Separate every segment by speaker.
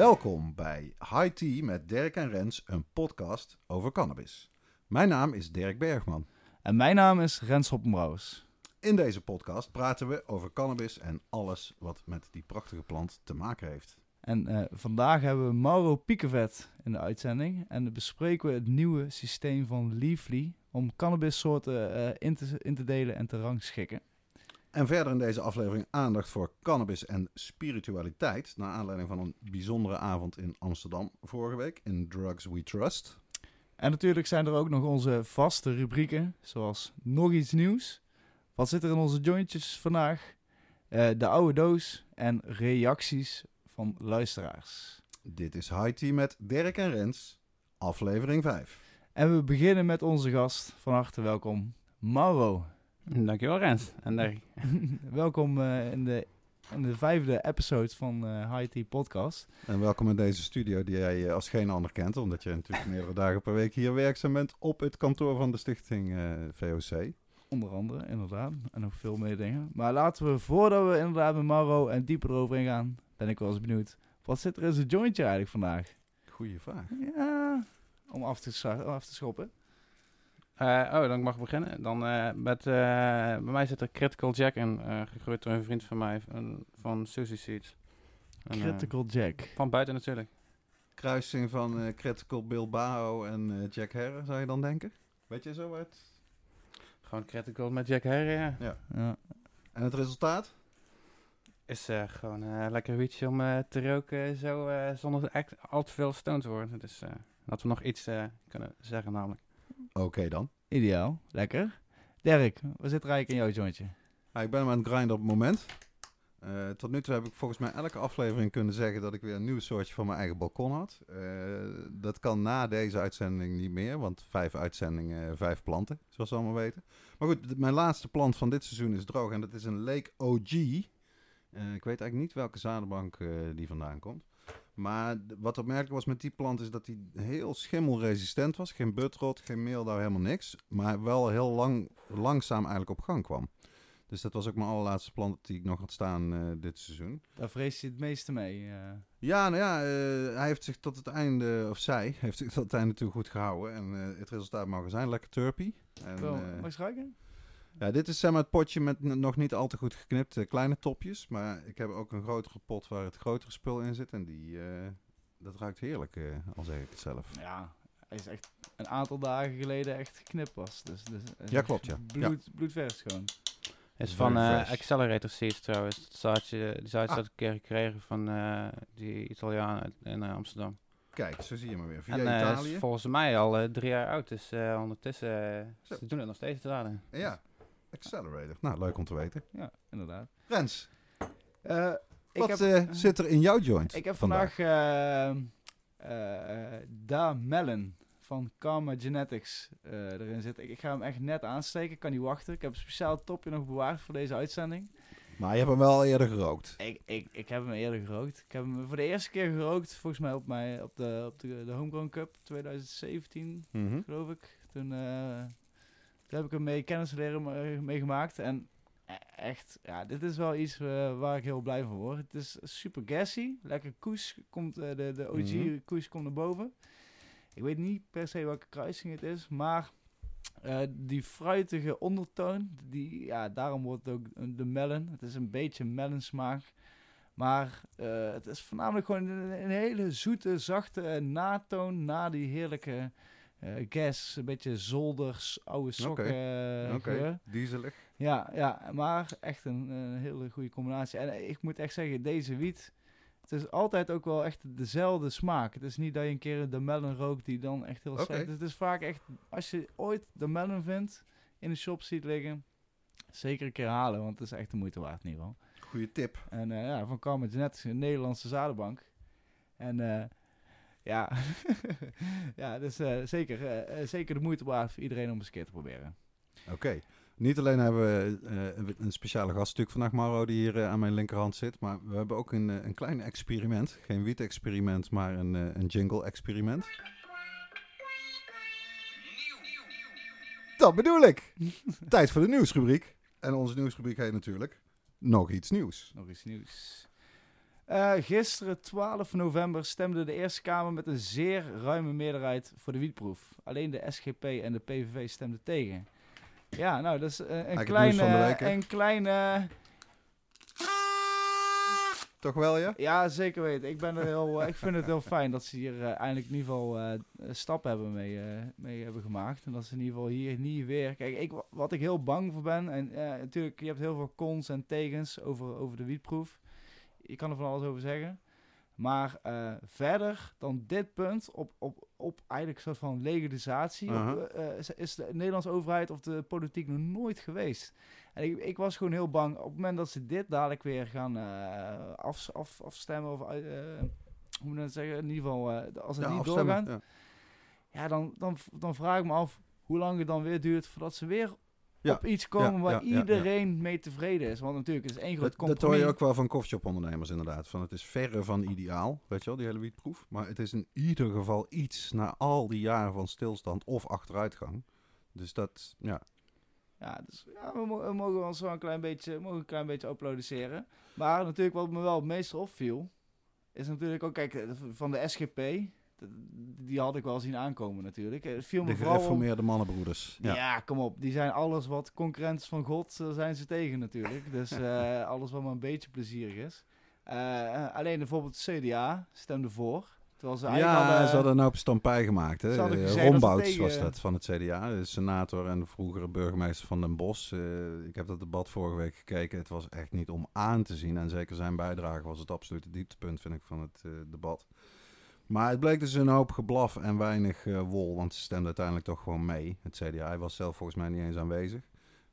Speaker 1: Welkom High Tea met Dirk en Rens, een podcast over cannabis. Mijn naam is Dirk Bergman.
Speaker 2: En mijn naam is Rens Hoppenbrouwers.
Speaker 1: In deze podcast praten we over cannabis en alles wat met die prachtige plant te maken heeft.
Speaker 2: En eh, vandaag hebben we Mauro Piekevet in de uitzending. En bespreken we het nieuwe systeem van Leafly om cannabissoorten eh, in, te, in te delen en te rangschikken.
Speaker 1: En verder in deze aflevering aandacht voor cannabis en spiritualiteit. Naar aanleiding van een bijzondere avond in Amsterdam vorige week in Drugs We Trust.
Speaker 2: En natuurlijk zijn er ook nog onze vaste rubrieken, zoals nog iets nieuws. Wat zit er in onze jointjes vandaag? Eh, de oude doos en reacties van luisteraars.
Speaker 1: Dit is High Tea met Dirk en Rens, aflevering 5.
Speaker 2: En we beginnen met onze gast. Van harte welkom, Mauro.
Speaker 3: Dankjewel Rens en Dirk.
Speaker 2: welkom eh, in, de, in de vijfde episode van uh, High Tea Podcast.
Speaker 1: En welkom in deze studio die jij eh, als geen ander kent, omdat je natuurlijk meerdere dagen per week hier werkzaam bent op het kantoor van de stichting VOC.
Speaker 2: Onder andere, inderdaad. En nog veel meer dingen. Maar laten we, voordat we inderdaad met Mauro en dieper erover ingaan, ben ik wel eens benieuwd. Wat zit er in zijn jointje eigenlijk vandaag?
Speaker 1: Goeie vraag.
Speaker 2: Ja, om af te, af te schoppen.
Speaker 3: Uh, oh, dan mag ik beginnen. Dan uh, met, uh, bij mij zit er Critical Jack in, gegroeid door een vriend van mij, van, van Susie Seeds.
Speaker 2: Critical Jack?
Speaker 3: Van buiten natuurlijk.
Speaker 1: Kruising van Critical Bilbao en Jack Herre, zou je dan denken? Weet je zo uit?
Speaker 3: Gewoon Critical met Jack Herre, ja.
Speaker 1: ja. ja. En het resultaat?
Speaker 3: Is gewoon lekker wietje om te roken, zo zonder echt al te veel stoned te worden. Dus dat we nog iets kunnen zeggen namelijk.
Speaker 1: Oké dan.
Speaker 2: Ideaal, lekker. Dirk, wat zit er eigenlijk in jouw jointje?
Speaker 1: Ik ben aan het grinden op het moment. Uh, tot nu toe heb ik volgens mij elke aflevering kunnen zeggen dat ik weer een nieuw soortje van mijn eigen balkon had. Uh, dat kan na deze uitzending niet meer, want vijf uitzendingen, vijf planten, zoals we allemaal weten. Maar goed, mijn laatste plant van dit seizoen is droog en dat is een Lake OG. Uh, ik weet eigenlijk niet welke zadenbank die vandaan komt. Maar wat opmerkelijk was met die plant is dat hij heel schimmelresistent was. Geen butrot, geen meel, daar helemaal niks. Maar wel heel lang, langzaam eigenlijk op gang kwam. Dus dat was ook mijn allerlaatste plant die ik nog had staan uh, dit seizoen.
Speaker 2: Daar vrees je het meeste mee? Uh...
Speaker 1: Ja, nou ja, uh, hij heeft zich tot het einde, of zij, heeft zich tot het einde toe goed gehouden. En het resultaat mag zijn, lekker turpy. En,
Speaker 2: Wel, mag je?
Speaker 1: Ja, dit is zeg maar het potje met nog niet al te goed geknipte kleine topjes. Maar ik heb ook een grotere pot waar het grotere spul in zit. En die, uh, dat ruikt heerlijk, uh, al zeg ik het zelf.
Speaker 2: Ja, hij is echt een aantal dagen geleden echt geknipt was. Dus, dus
Speaker 1: ja, klopt, ja.
Speaker 2: Bloed, ja. Bloedvers gewoon.
Speaker 3: Is van uh, Accelerator Seeds trouwens. Dat zaadje, die zaadje ah. dat ik een keer gekregen van die Italiaan in Amsterdam.
Speaker 1: Kijk, zo zie je maar weer. Via
Speaker 3: en,
Speaker 1: Italië.
Speaker 3: is volgens mij al drie jaar oud. Dus ondertussen ze doen het nog steeds te laden.
Speaker 1: Ja. Accelerator. Nou, leuk om te weten.
Speaker 2: Ja, inderdaad.
Speaker 1: Rens, uh, wat heb, uh, zit er in jouw joint
Speaker 2: Ik heb vandaag, vandaag Da Melon van Karma Genetics erin zitten. Ik, ik, ga hem echt net aansteken, ik kan niet wachten. Ik heb een speciaal topje nog bewaard voor deze uitzending.
Speaker 1: Maar je hebt hem wel eerder gerookt?
Speaker 2: Ik, ik, ik heb hem eerder gerookt. Ik heb hem voor de eerste keer gerookt, volgens mij op, mij, op, de, op de, de Homegrown Cup 2017, mm -hmm. geloof ik. Toen daar heb ik hem mee kennis leren meegemaakt. En e-, echt, ja, dit is wel iets uh, waar ik heel blij van word. Het is super gassy. Lekker koes komt, uh, de, de OG mm -hmm. koes komt naar boven. Ik weet niet per se welke kruising het is, maar uh, die fruitige ondertoon, die, ja, daarom wordt het ook de melon. Het is een beetje melon smaak. Maar het is voornamelijk gewoon een, een hele zoete, zachte natoon na die heerlijke uh, gas, een beetje zolders, oude sokken. Oké,
Speaker 1: okay. okay. dieselig.
Speaker 2: Ja, ja, maar echt een, een, hele goede combinatie. En ik moet echt zeggen, deze wiet, het is altijd ook wel echt dezelfde smaak. Het is niet dat je een keer de melon rookt die dan echt heel okay. slecht is. Het is vaak echt, als je ooit de melon vindt, in de shop ziet liggen, zeker een keer halen, want het is echt de moeite waard in ieder geval.
Speaker 1: Goeie tip.
Speaker 2: En uh, ja, van Carmen Genetics, een Nederlandse zadenbank. En uh, ja, ja, dus eh, zeker, eh, eh, zeker de moeite waard voor iedereen om eens een keer te proberen.
Speaker 1: Oké. Niet alleen hebben we eh, een speciale gast natuurlijk vandaag, Mauro, die hier aan mijn linkerhand zit. Maar we hebben ook een, een klein experiment. Geen wiet-experiment, maar een, eh, een jingle-experiment. Dat bedoel ik. Tijd voor de nieuwsrubriek. En onze nieuwsrubriek heet natuurlijk Nog iets nieuws.
Speaker 2: Nog iets nieuws. Eh, gisteren, 12 november, stemde de Eerste Kamer met een zeer ruime meerderheid voor de wietproef. Alleen de SGP en de PVV stemden tegen. Ja, nou, dat is eh, een kleine... een kleine
Speaker 1: Toch wel, ja?
Speaker 2: ja, zeker weten. Ik, ben er heel, eh, ik vind het heel fijn dat ze hier eh, eindelijk in ieder geval eh, stappen hebben mee, mee hebben gemaakt. En dat ze in ieder geval hier niet weer... Kijk, ik, wat ik heel bang voor ben... En natuurlijk, je hebt heel veel cons en tegens over, over de wietproef. Je kan er van alles over zeggen. Maar eh, verder dan dit punt, op, op, op eigenlijk een soort van legalisatie,
Speaker 1: Aha.
Speaker 2: op, eh, is- is de Nederlandse overheid of de politiek nog nooit geweest. En ik, ik was gewoon heel bang op het moment dat ze dit dadelijk weer gaan eh, af, af, afstemmen of eh, hoe moet je dat zeggen, in ieder geval eh, als het
Speaker 1: Ja,
Speaker 2: niet doorgaat,
Speaker 1: ja.
Speaker 2: ja, dan, dan, dan vraag ik me af hoe lang het dan weer duurt voordat ze weer
Speaker 1: Ja,
Speaker 2: op iets komen
Speaker 1: ja,
Speaker 2: waar
Speaker 1: ja,
Speaker 2: iedereen mee tevreden is. Want natuurlijk, het is één groot
Speaker 1: Dat, dat
Speaker 2: compromis.
Speaker 1: hoor je ook wel van koffieshop-ondernemers inderdaad. Van het is verre van ideaal, weet je wel, die hele wietproef. Maar het is in ieder geval iets na al die jaren van stilstand of achteruitgang. Dus dat, ja.
Speaker 2: Ja, dus ja, we, we mogen ons wel een klein beetje, mogen een klein beetje applaudisseren. Maar natuurlijk wat me wel het meest opviel, is natuurlijk ook, kijk, eh, van de SGP, die had ik wel zien aankomen natuurlijk. Het viel me
Speaker 1: De gereformeerde mannenbroeders.
Speaker 2: Ja.
Speaker 1: Ja.
Speaker 2: kom op. Die zijn alles wat concurrent is van God, daar zijn ze tegen natuurlijk. Dus eh, alles wat maar een beetje plezierig is. Eh, eh, alleen bijvoorbeeld het CDA stemde voor. Terwijl ze eigenlijk
Speaker 1: Ja,
Speaker 2: hadden-
Speaker 1: ze hadden nou op stampij gemaakt. Hè? Eh, Rombouts
Speaker 2: tegen-
Speaker 1: was dat van het CDA, de senator en de vroegere burgemeester van Den Bosch. Eh, ik heb dat debat vorige week gekeken. Het was echt niet om aan te zien. En zeker zijn bijdrage was het absolute dieptepunt, vind ik, van het eh, debat. Maar het bleek dus een hoop geblaf en weinig eh, wol, want ze stemden uiteindelijk toch gewoon mee. Het CDA was zelf volgens mij niet eens aanwezig.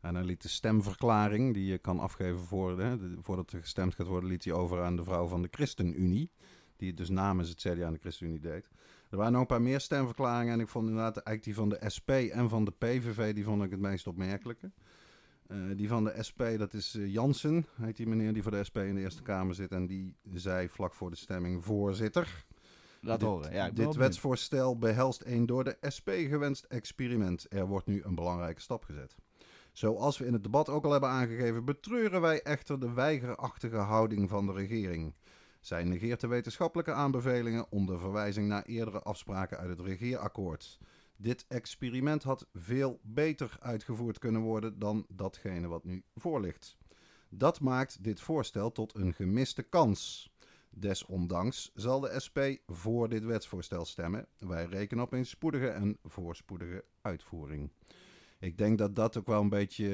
Speaker 1: En hij liet de stemverklaring, die je kan afgeven voor, voordat er gestemd gaat worden, liet hij over aan de vrouw van de ChristenUnie. Die het dus namens het CDA en de ChristenUnie deed. Er waren nog een paar meer stemverklaringen. En ik vond inderdaad eigenlijk die van de SP en van de PVV, die vond ik het meest opmerkelijke. Eh, die van de SP, dat is eh, Jansen, heet die meneer die voor de SP in de Eerste Kamer zit. En die zei vlak voor de stemming, voorzitter.
Speaker 2: Laat
Speaker 1: dit,
Speaker 2: horen. Ja,
Speaker 1: dit
Speaker 2: benieuwd.
Speaker 1: wetsvoorstel behelst een door de SP gewenst experiment. Er wordt nu een belangrijke stap gezet. Zoals we in het debat ook al hebben aangegeven, betreuren wij echter de weigerachtige houding van de regering. Zij negeert de wetenschappelijke aanbevelingen onder verwijzing naar eerdere afspraken uit het regeerakkoord. Dit experiment had veel beter uitgevoerd kunnen worden dan datgene wat nu voor ligt. Dat maakt dit voorstel tot een gemiste kans. Desondanks zal de SP voor dit wetsvoorstel stemmen. Wij rekenen op een spoedige en voorspoedige uitvoering. Ik denk dat dat ook wel een beetje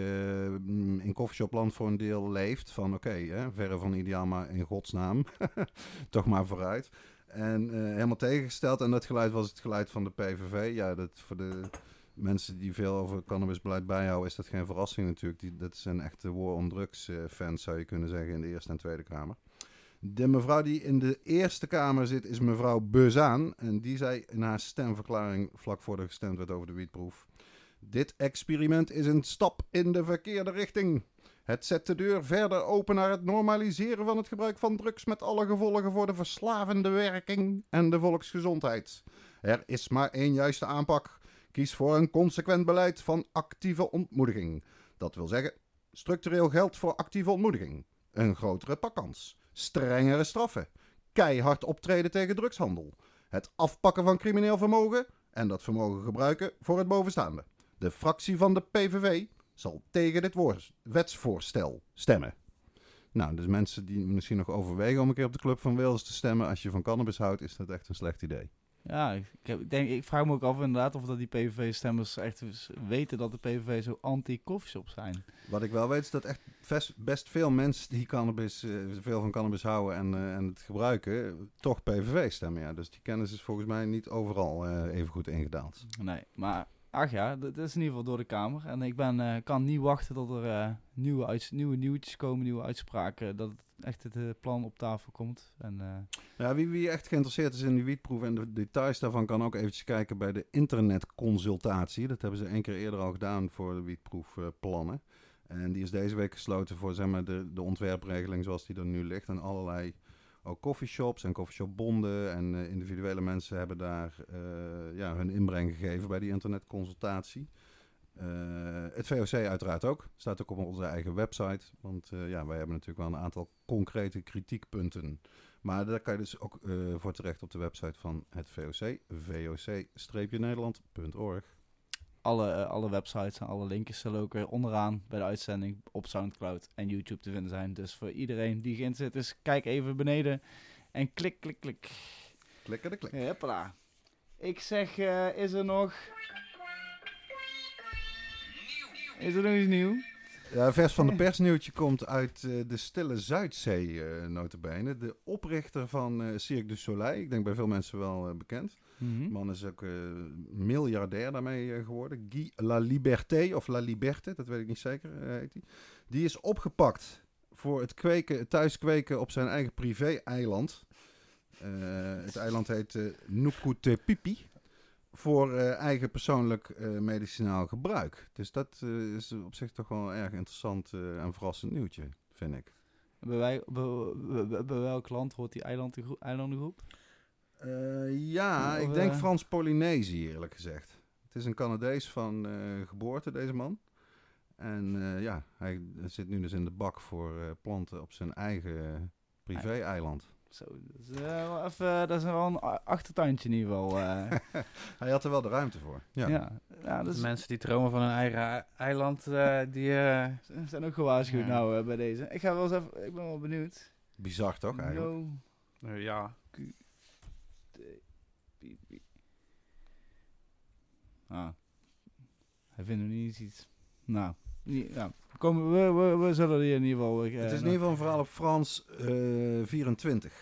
Speaker 1: mm, in koffieshopland voor een deel leeft. Van oké, verre van ideaal, maar in godsnaam. Toch maar vooruit. En eh, helemaal tegengesteld. En dat geluid was het geluid van de PVV. Ja, dat voor de mensen die veel over cannabisbeleid bijhouden, is dat geen verrassing natuurlijk. Die, dat zijn echte war on drugs eh, fans, zou je kunnen zeggen, in de Eerste en Tweede Kamer. De mevrouw die in de Eerste Kamer zit, is mevrouw Bezaan. En die zei in haar stemverklaring, vlak voor er gestemd werd over de wietproef. Dit experiment is een stap in de verkeerde richting. Het zet de deur verder open naar het normaliseren van het gebruik van drugs met alle gevolgen voor de verslavende werking en de volksgezondheid. Er is maar één juiste aanpak. Kies voor een consequent beleid van actieve ontmoediging. Dat wil zeggen, structureel geld voor actieve ontmoediging. Een grotere pakkans. Strengere straffen. Keihard optreden tegen drugshandel. Het afpakken van crimineel vermogen en dat vermogen gebruiken voor het bovenstaande. De fractie van de PVV zal tegen dit wetsvoorstel stemmen. Nou, dus mensen die misschien nog overwegen om een keer op de Club van Wales te stemmen, als je van cannabis houdt, is dat echt een slecht idee.
Speaker 2: Ja, ik, denk, ik vraag me ook af inderdaad of dat die PVV-stemmers echt weten dat de PVV zo anti-coffeeshop zijn.
Speaker 1: Wat ik wel weet is dat echt best, best veel mensen die cannabis, eh, veel van cannabis houden en, eh, en het gebruiken, toch PVV stemmen. Ja. Dus die kennis is volgens mij niet overal eh, even goed ingedaald.
Speaker 2: Nee, maar Ach ja, dat is in ieder geval door de Kamer. En ik ben, kan niet wachten tot er nieuwe, nieuwe nieuwtjes komen, nieuwe uitspraken. Dat het echt het eh, plan op tafel komt. En, eh,
Speaker 1: Ja, wie, wie echt geïnteresseerd is in die wietproef en de details daarvan kan ook eventjes kijken bij de internetconsultatie. Dat hebben ze één keer eerder al gedaan voor de wietproefplannen. en die is deze week gesloten voor zeg maar, de, de ontwerpregeling zoals die er nu ligt. En allerlei ook coffeeshops en coffeeshopbonden en eh, individuele mensen hebben daar ja, hun inbreng gegeven bij die internetconsultatie. Eh, het VOC uiteraard ook. Staat ook op onze eigen website. Want eh, ja, wij hebben natuurlijk wel een aantal concrete kritiekpunten. Maar daar kan je dus ook eh, voor terecht op de website van het VOC. voc-nederland.org.
Speaker 2: alle, alle websites en alle linkjes zullen ook weer onderaan bij de uitzending op Soundcloud en YouTube te vinden zijn. Dus voor iedereen die geïnteresseerd is, kijk even beneden en klik, klik, klik.
Speaker 1: Klikken de klik.
Speaker 2: Hoppala. Ik zeg, is er nog... Is er nog iets nieuw?
Speaker 1: Ja, vers van de persnieuwtje komt uit eh, de stille Zuidzee, eh notabene. De oprichter van eh Cirque du Soleil. Ik denk bij veel mensen wel bekend. De man is ook miljardair daarmee geworden. Guy La Liberté, of La Liberté, dat weet ik niet zeker, heet hij. Die is opgepakt voor het, kweken, het thuiskweken op zijn eigen privé-eiland. Het eiland heet eh Nukutepipi. Voor eh, eigen persoonlijk eh, medicinaal gebruik. Dus dat eh, is op zich toch wel een erg interessant en verrassend nieuwtje, vind ik.
Speaker 2: Bij, wij, bij, bij- bij welk land hoort die eilandengroep? eilandengroep?
Speaker 1: Ja,
Speaker 2: Of,
Speaker 1: ik denk Frans-Polynesië eerlijk gezegd. Het is een Canadees van geboorte, deze man. En ja, hij zit nu dus in de bak voor planten op zijn eigen privé-eiland.
Speaker 2: Zo, dat is, eh, wel even, dat is wel een achtertuintje in ieder geval. eh.
Speaker 1: Hij had er wel de ruimte voor. Ja.
Speaker 2: ja. Is,
Speaker 3: mensen die dromen van een eigen ei- eiland, eh, die... eh,
Speaker 2: zijn ook gewaarschuwd
Speaker 3: Ja.
Speaker 2: nou bij deze. Ik ga wel eens even, ik ben wel benieuwd.
Speaker 1: Bizar toch eigenlijk?
Speaker 2: No,
Speaker 3: eh, ja,
Speaker 2: T, P, P. Ah. Hij vindt nog niet iets. Nou, niet, ja. Kom, we, we, we zullen die in ieder geval... eh,
Speaker 1: Het is in ieder geval een verhaal op Frans eh 24.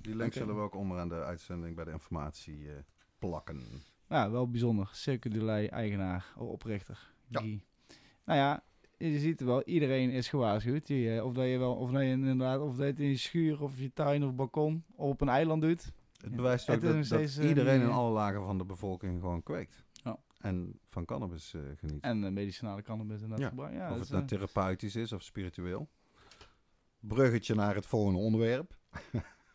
Speaker 1: Die link zullen we ook onderaan de uitzending bij de informatie eh, plakken.
Speaker 2: Ja, wel bijzonder. Cirque du Soleil, eigenaar, oprichter.
Speaker 1: Ja.
Speaker 2: Guy. Nou ja, je ziet wel, iedereen is gewaarschuwd. Die, eh, of dat je wel, of dat je inderdaad, of dat je het in je schuur of je tuin of balkon of op een eiland doet.
Speaker 1: Het bewijst
Speaker 2: Het
Speaker 1: ook
Speaker 2: nog
Speaker 1: dat, dat
Speaker 2: eh,
Speaker 1: iedereen in alle lagen van de bevolking gewoon kweekt. En van cannabis eh, geniet.
Speaker 2: En uh, medicinale cannabis en dat
Speaker 1: Ja,
Speaker 2: gebruik. Ja,
Speaker 1: of het nou
Speaker 2: eh,
Speaker 1: therapeutisch is of spiritueel. Bruggetje naar het volgende onderwerp.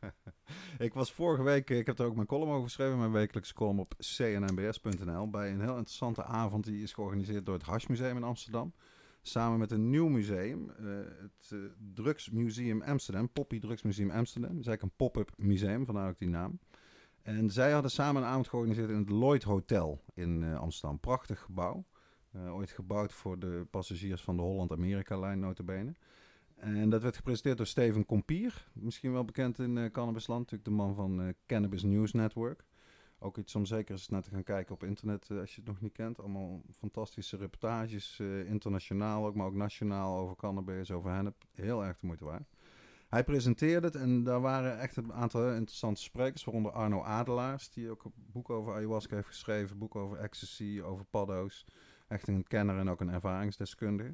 Speaker 1: ik was vorige week, ik heb er ook mijn column over geschreven, mijn wekelijkse column op cnnbs.nl, bij een heel interessante avond die is georganiseerd door het Hashmuseum in Amsterdam. Samen met een nieuw museum, eh, het eh, Drugsmuseum Amsterdam, Poppy Drugsmuseum Amsterdam. Dat is eigenlijk een pop-up museum, vandaar ook die naam. En zij hadden samen een avond georganiseerd in het Lloyd Hotel in eh, Amsterdam. Prachtig gebouw. Eh, ooit gebouwd voor de passagiers van de Holland-Amerika-lijn, notabene. En dat werd gepresenteerd door Steven Kompier. Misschien wel bekend in eh Cannabisland. Natuurlijk de man van Cannabis News Network. Ook iets om zeker eens naar te gaan kijken op internet als je het nog niet kent. Allemaal fantastische reportages, internationaal ook, maar ook nationaal over cannabis, over hennep. Heel erg de moeite waard. Hij presenteerde het en daar waren echt een aantal interessante sprekers, waaronder Arno Adelaars, die ook een boek over ayahuasca heeft geschreven, een boek over ecstasy, over paddo's. Echt een kenner en ook een ervaringsdeskundige.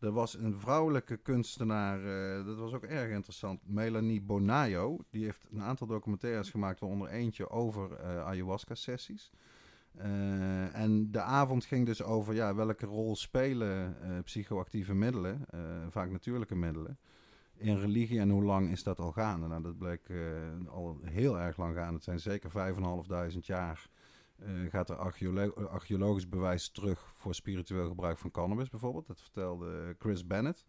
Speaker 1: Er was een vrouwelijke kunstenaar, eh, dat was ook erg interessant, Melanie Bonayo. Die heeft een aantal documentaires gemaakt, waaronder eentje over eh, ayahuasca-sessies. Eh, en de avond ging dus over ja, welke rol spelen psychoactieve middelen, vaak natuurlijke middelen, in religie en hoe lang is dat al gaande? Nou, dat bleek eh, al heel erg lang gaan. Het zijn zeker 5.500 jaar. eh, gaat er archeolo- archeologisch bewijs terug voor spiritueel gebruik van cannabis bijvoorbeeld. Dat vertelde Chris Bennett.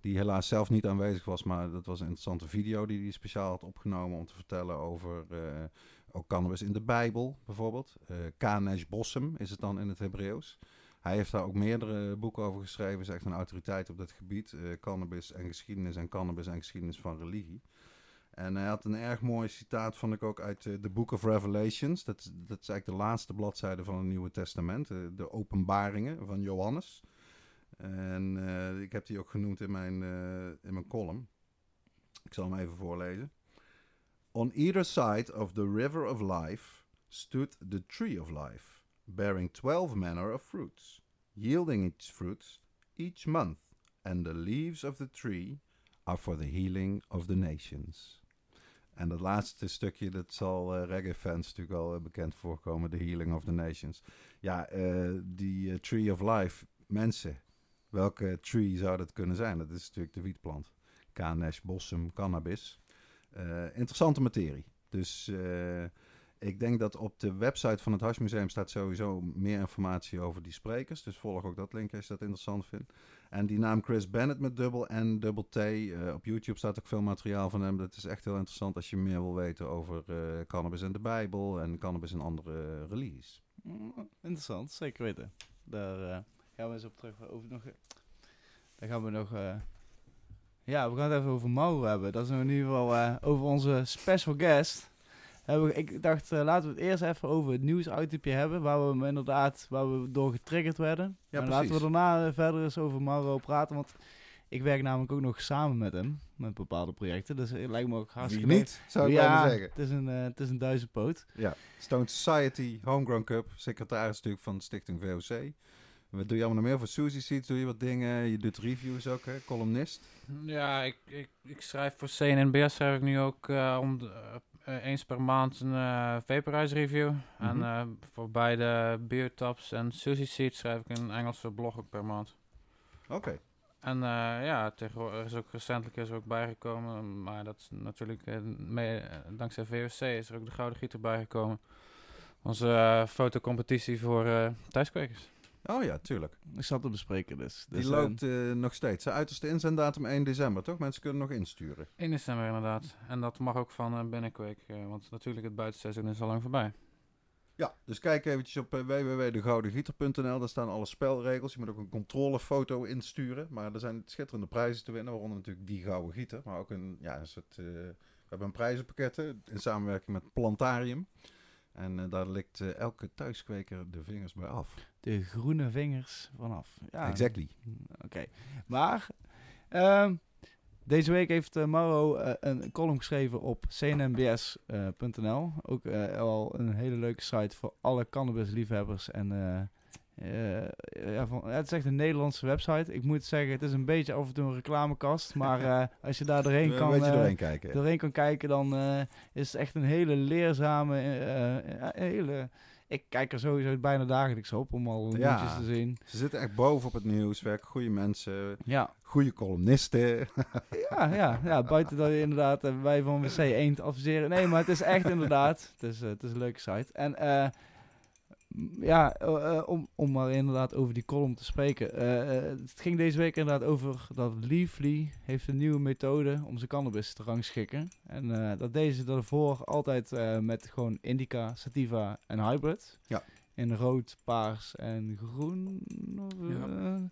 Speaker 1: Die helaas zelf niet aanwezig was, maar dat was een interessante video die hij speciaal had opgenomen om te vertellen over eh, ook cannabis in de Bijbel bijvoorbeeld. Eh Kanesh Bossem is het dan in het Hebreeuws. Hij heeft daar ook meerdere boeken over geschreven. Is echt een autoriteit op dat gebied. eh, cannabis en geschiedenis en cannabis en geschiedenis van religie. En hij had een erg mooi citaat, vond ik ook, uit de Book of Revelations. Dat, dat is eigenlijk de laatste bladzijde van het Nieuwe Testament. eh, de openbaringen van Johannes. En eh, ik heb die ook genoemd in mijn, eh, in mijn column. Ik zal hem even voorlezen. On either side of the river of life stood the tree of life, bearing 12 manner of fruits, yielding its fruits each month, and the leaves of the tree are for the healing of the nations. En dat laatste stukje, dat zal uh, reggae-fans natuurlijk al uh, bekend voorkomen, The Healing of the Nations. Ja, uh, die Tree of Life, mensen, welke tree zou dat kunnen zijn? Dat is natuurlijk de wietplant. Canesh, bossum, cannabis. interessante materie. Dus ik denk dat op de website van het Huismuseum staat sowieso meer informatie over die sprekers. Dus volg ook dat linkje als je dat interessant vindt. En die naam Chris Bennett met dubbel N, dubbel T. Uh, op YouTube staat ook veel materiaal van hem. Dat is echt heel interessant als je meer wil weten over uh, cannabis en de Bijbel en cannabis en andere religies.
Speaker 2: Mm, interessant, zeker weten. Daar uh, gaan we eens op terug. Over nog, daar gaan we nog. ja, we gaan het even over Mauro hebben. Dat is in ieder geval over onze special guest ik dacht, uh, laten we het eerst even over het nieuwsuitipje hebben. Waar we inderdaad, waar we door getriggerd werden. Ja, en laten we daarna uh, verder eens over Mauro praten. Want ik werk namelijk ook nog samen met hem. Met bepaalde projecten. Dus het lijkt me ook hartstikke
Speaker 1: Wie niet, zou ik ja, zeggen.
Speaker 2: Het is een, uh, het is een duizendpoot.
Speaker 1: Ja, Stone Society, Homegrown Cup. Secretaris natuurlijk van de stichting VOC. Wat doe je allemaal nog meer? Voor Suzy Seeds doe je wat dingen. Je doet reviews ook, hè? Columnist.
Speaker 3: Ja, ik, ik, ik schrijf voor CNNBS schrijf ik nu ook uh, om de, uh, eens per maand een uh, Vaporize review. Mm -hmm. En uh, voor beide Beer Tops en Suzy Seeds schrijf ik een Engelse blog ook per maand.
Speaker 1: Oké. Okay.
Speaker 3: En ja, tegenwoordig is ook recentelijk is er ook bijgekomen, maar dat is natuurlijk mee, dankzij VOC is er ook de Gouden Gieter bijgekomen. Onze fotocompetitie voor thuiskwekers.
Speaker 1: Oh ja, tuurlijk.
Speaker 2: Ik zat te bespreken dus.
Speaker 1: Die dus, loopt uh, nog steeds. De uiterste inzenddatum 1 december, toch? Mensen kunnen nog insturen.
Speaker 3: 1 december inderdaad. En dat mag ook van uh, binnenkweek, uh, want natuurlijk het buitenseizoen is al lang voorbij.
Speaker 1: Ja, dus kijk eventjes op uh, www.degoudengieter.nl. Daar staan alle spelregels. Je moet ook een controlefoto insturen. Maar er zijn schitterende prijzen te winnen, waaronder natuurlijk die Gouden Gieter. Maar ook een, ja, een soort, we hebben een prijzenpakketten in samenwerking met Plantarium. En uh, daar likt uh, elke thuiskweker de vingers bij af.
Speaker 2: De groene vingers vanaf.
Speaker 1: Ja. Exactly.
Speaker 2: Mm, oké. Maar uh, deze week heeft uh, Mauro een column geschreven op cnmbs.nl. Ook al een hele leuke site voor alle cannabisliefhebbers en uh, ja, van, het is echt een Nederlandse website. Ik moet zeggen, het is een beetje af en toe een reclamekast. Maar uh, als je daar doorheen kan, uh,
Speaker 1: doorheen kijken.
Speaker 2: doorheen kan kijken, dan is het echt een hele leerzame, hele... Ik kijk er sowieso bijna dagelijks op om al ja, nieuwtjes te zien.
Speaker 1: Ze zitten echt boven op het nieuws, werken goede mensen,
Speaker 2: ja.
Speaker 1: goede columnisten.
Speaker 2: ja, ja, ja, buiten dat je inderdaad wij van WC Eend adviseren. Nee, maar het is echt inderdaad, het is, het is een leuke site. En ja, uh, om, om maar inderdaad over die column te spreken. Uh, het ging deze week inderdaad over dat Leafly heeft een nieuwe methode om zijn cannabis te rangschikken. En dat deze daarvoor altijd met gewoon indica, sativa en hybrid.
Speaker 1: Ja.
Speaker 2: In rood, paars en groen. Ja.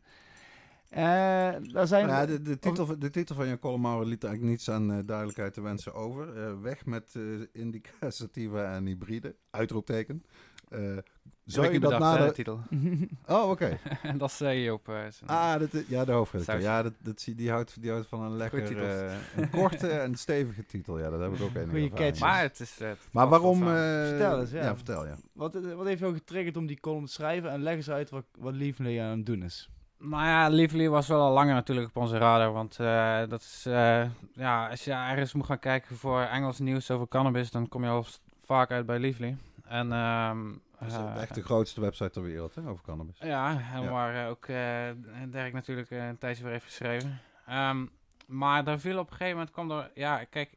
Speaker 2: Daar zijn
Speaker 1: ja, de, de, titel, de titel van je column liet eigenlijk niets aan duidelijkheid te wensen over. weg met indica, sativa en hybride. Uitroepteken.
Speaker 3: Uh, zou je dat na de titel?
Speaker 1: oh, oké.
Speaker 3: en dat zei je op. Uh,
Speaker 1: ah, dat, ja, de hoofdredacteur. Ja, dat, dat, die, houdt, die houdt van een lekker, uh, een korte en stevige titel. Ja, dat heb ik ook een.
Speaker 2: Goeie catch.
Speaker 3: Maar het is.
Speaker 1: Maar waarom?
Speaker 2: vertel eens. Ja.
Speaker 1: ja, vertel ja.
Speaker 2: Wat, wat heeft jou getriggerd om die column te schrijven en leg eens uit wat, wat Lively aan het doen is?
Speaker 3: Nou ja, Lively was wel al langer natuurlijk op onze radar. Want dat is, ja, als je ergens moet gaan kijken voor Engels nieuws over cannabis, dan kom je al vaak uit bij Lively. En, um,
Speaker 1: dat is echt de grootste website ter wereld hè, over cannabis.
Speaker 3: Ja, en ja. waar ook Dirk natuurlijk een tijdje weer heeft geschreven. Um, maar daar viel op een gegeven moment kwam er... Ja, kijk,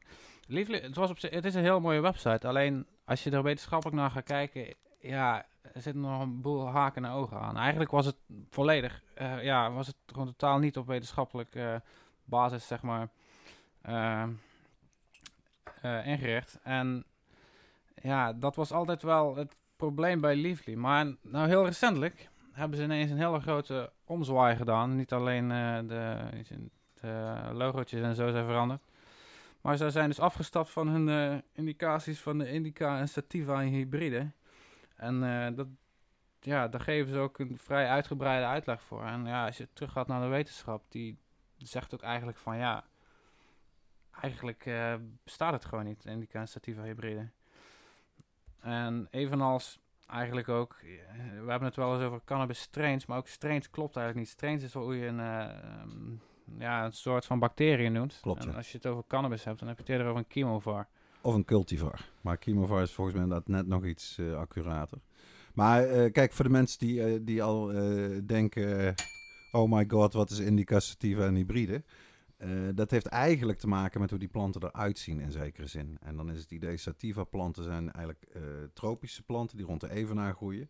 Speaker 3: Liefly, het, was op, het is een heel mooie website. Alleen als je er wetenschappelijk naar gaat kijken... Ja, er zitten nog een boel haken en ogen aan. Eigenlijk was het volledig... ja, was het gewoon totaal niet op wetenschappelijk basis, zeg maar... Ehm, ingericht. En ja, dat was altijd wel het probleem bij Leafly. Maar nou heel recentelijk hebben ze ineens een hele grote omzwaai gedaan. Niet alleen de, de logootjes en zo zijn veranderd. Maar ze zijn dus afgestapt van hun indicaties van de Indica en Sativa en hybride. En uh, dat, ja, daar geven ze ook een vrij uitgebreide uitleg voor. En ja, als je terug gaat naar de wetenschap, die zegt ook eigenlijk van ja, eigenlijk bestaat het gewoon niet, Indica en Sativa hybride. En evenals eigenlijk ook, eh, we hebben het wel eens over cannabis strains, maar ook strains klopt eigenlijk niet. Strains is hoe je een, uh, ja, een soort van bacterie noemt.
Speaker 1: Klopt,
Speaker 3: En als je het over cannabis hebt, dan heb je het eerder over een chemovar.
Speaker 1: Of een cultivar. Maar chemovar is volgens mij inderdaad net nog iets uh, accurater. Maar kijk, voor de mensen die, die al denken... oh my god, wat is indica, sativa en hybride... Dat heeft eigenlijk te maken met hoe die planten eruit zien in zekere zin. En dan is het idee, sativa planten zijn eigenlijk tropische planten die rond de evenaar groeien.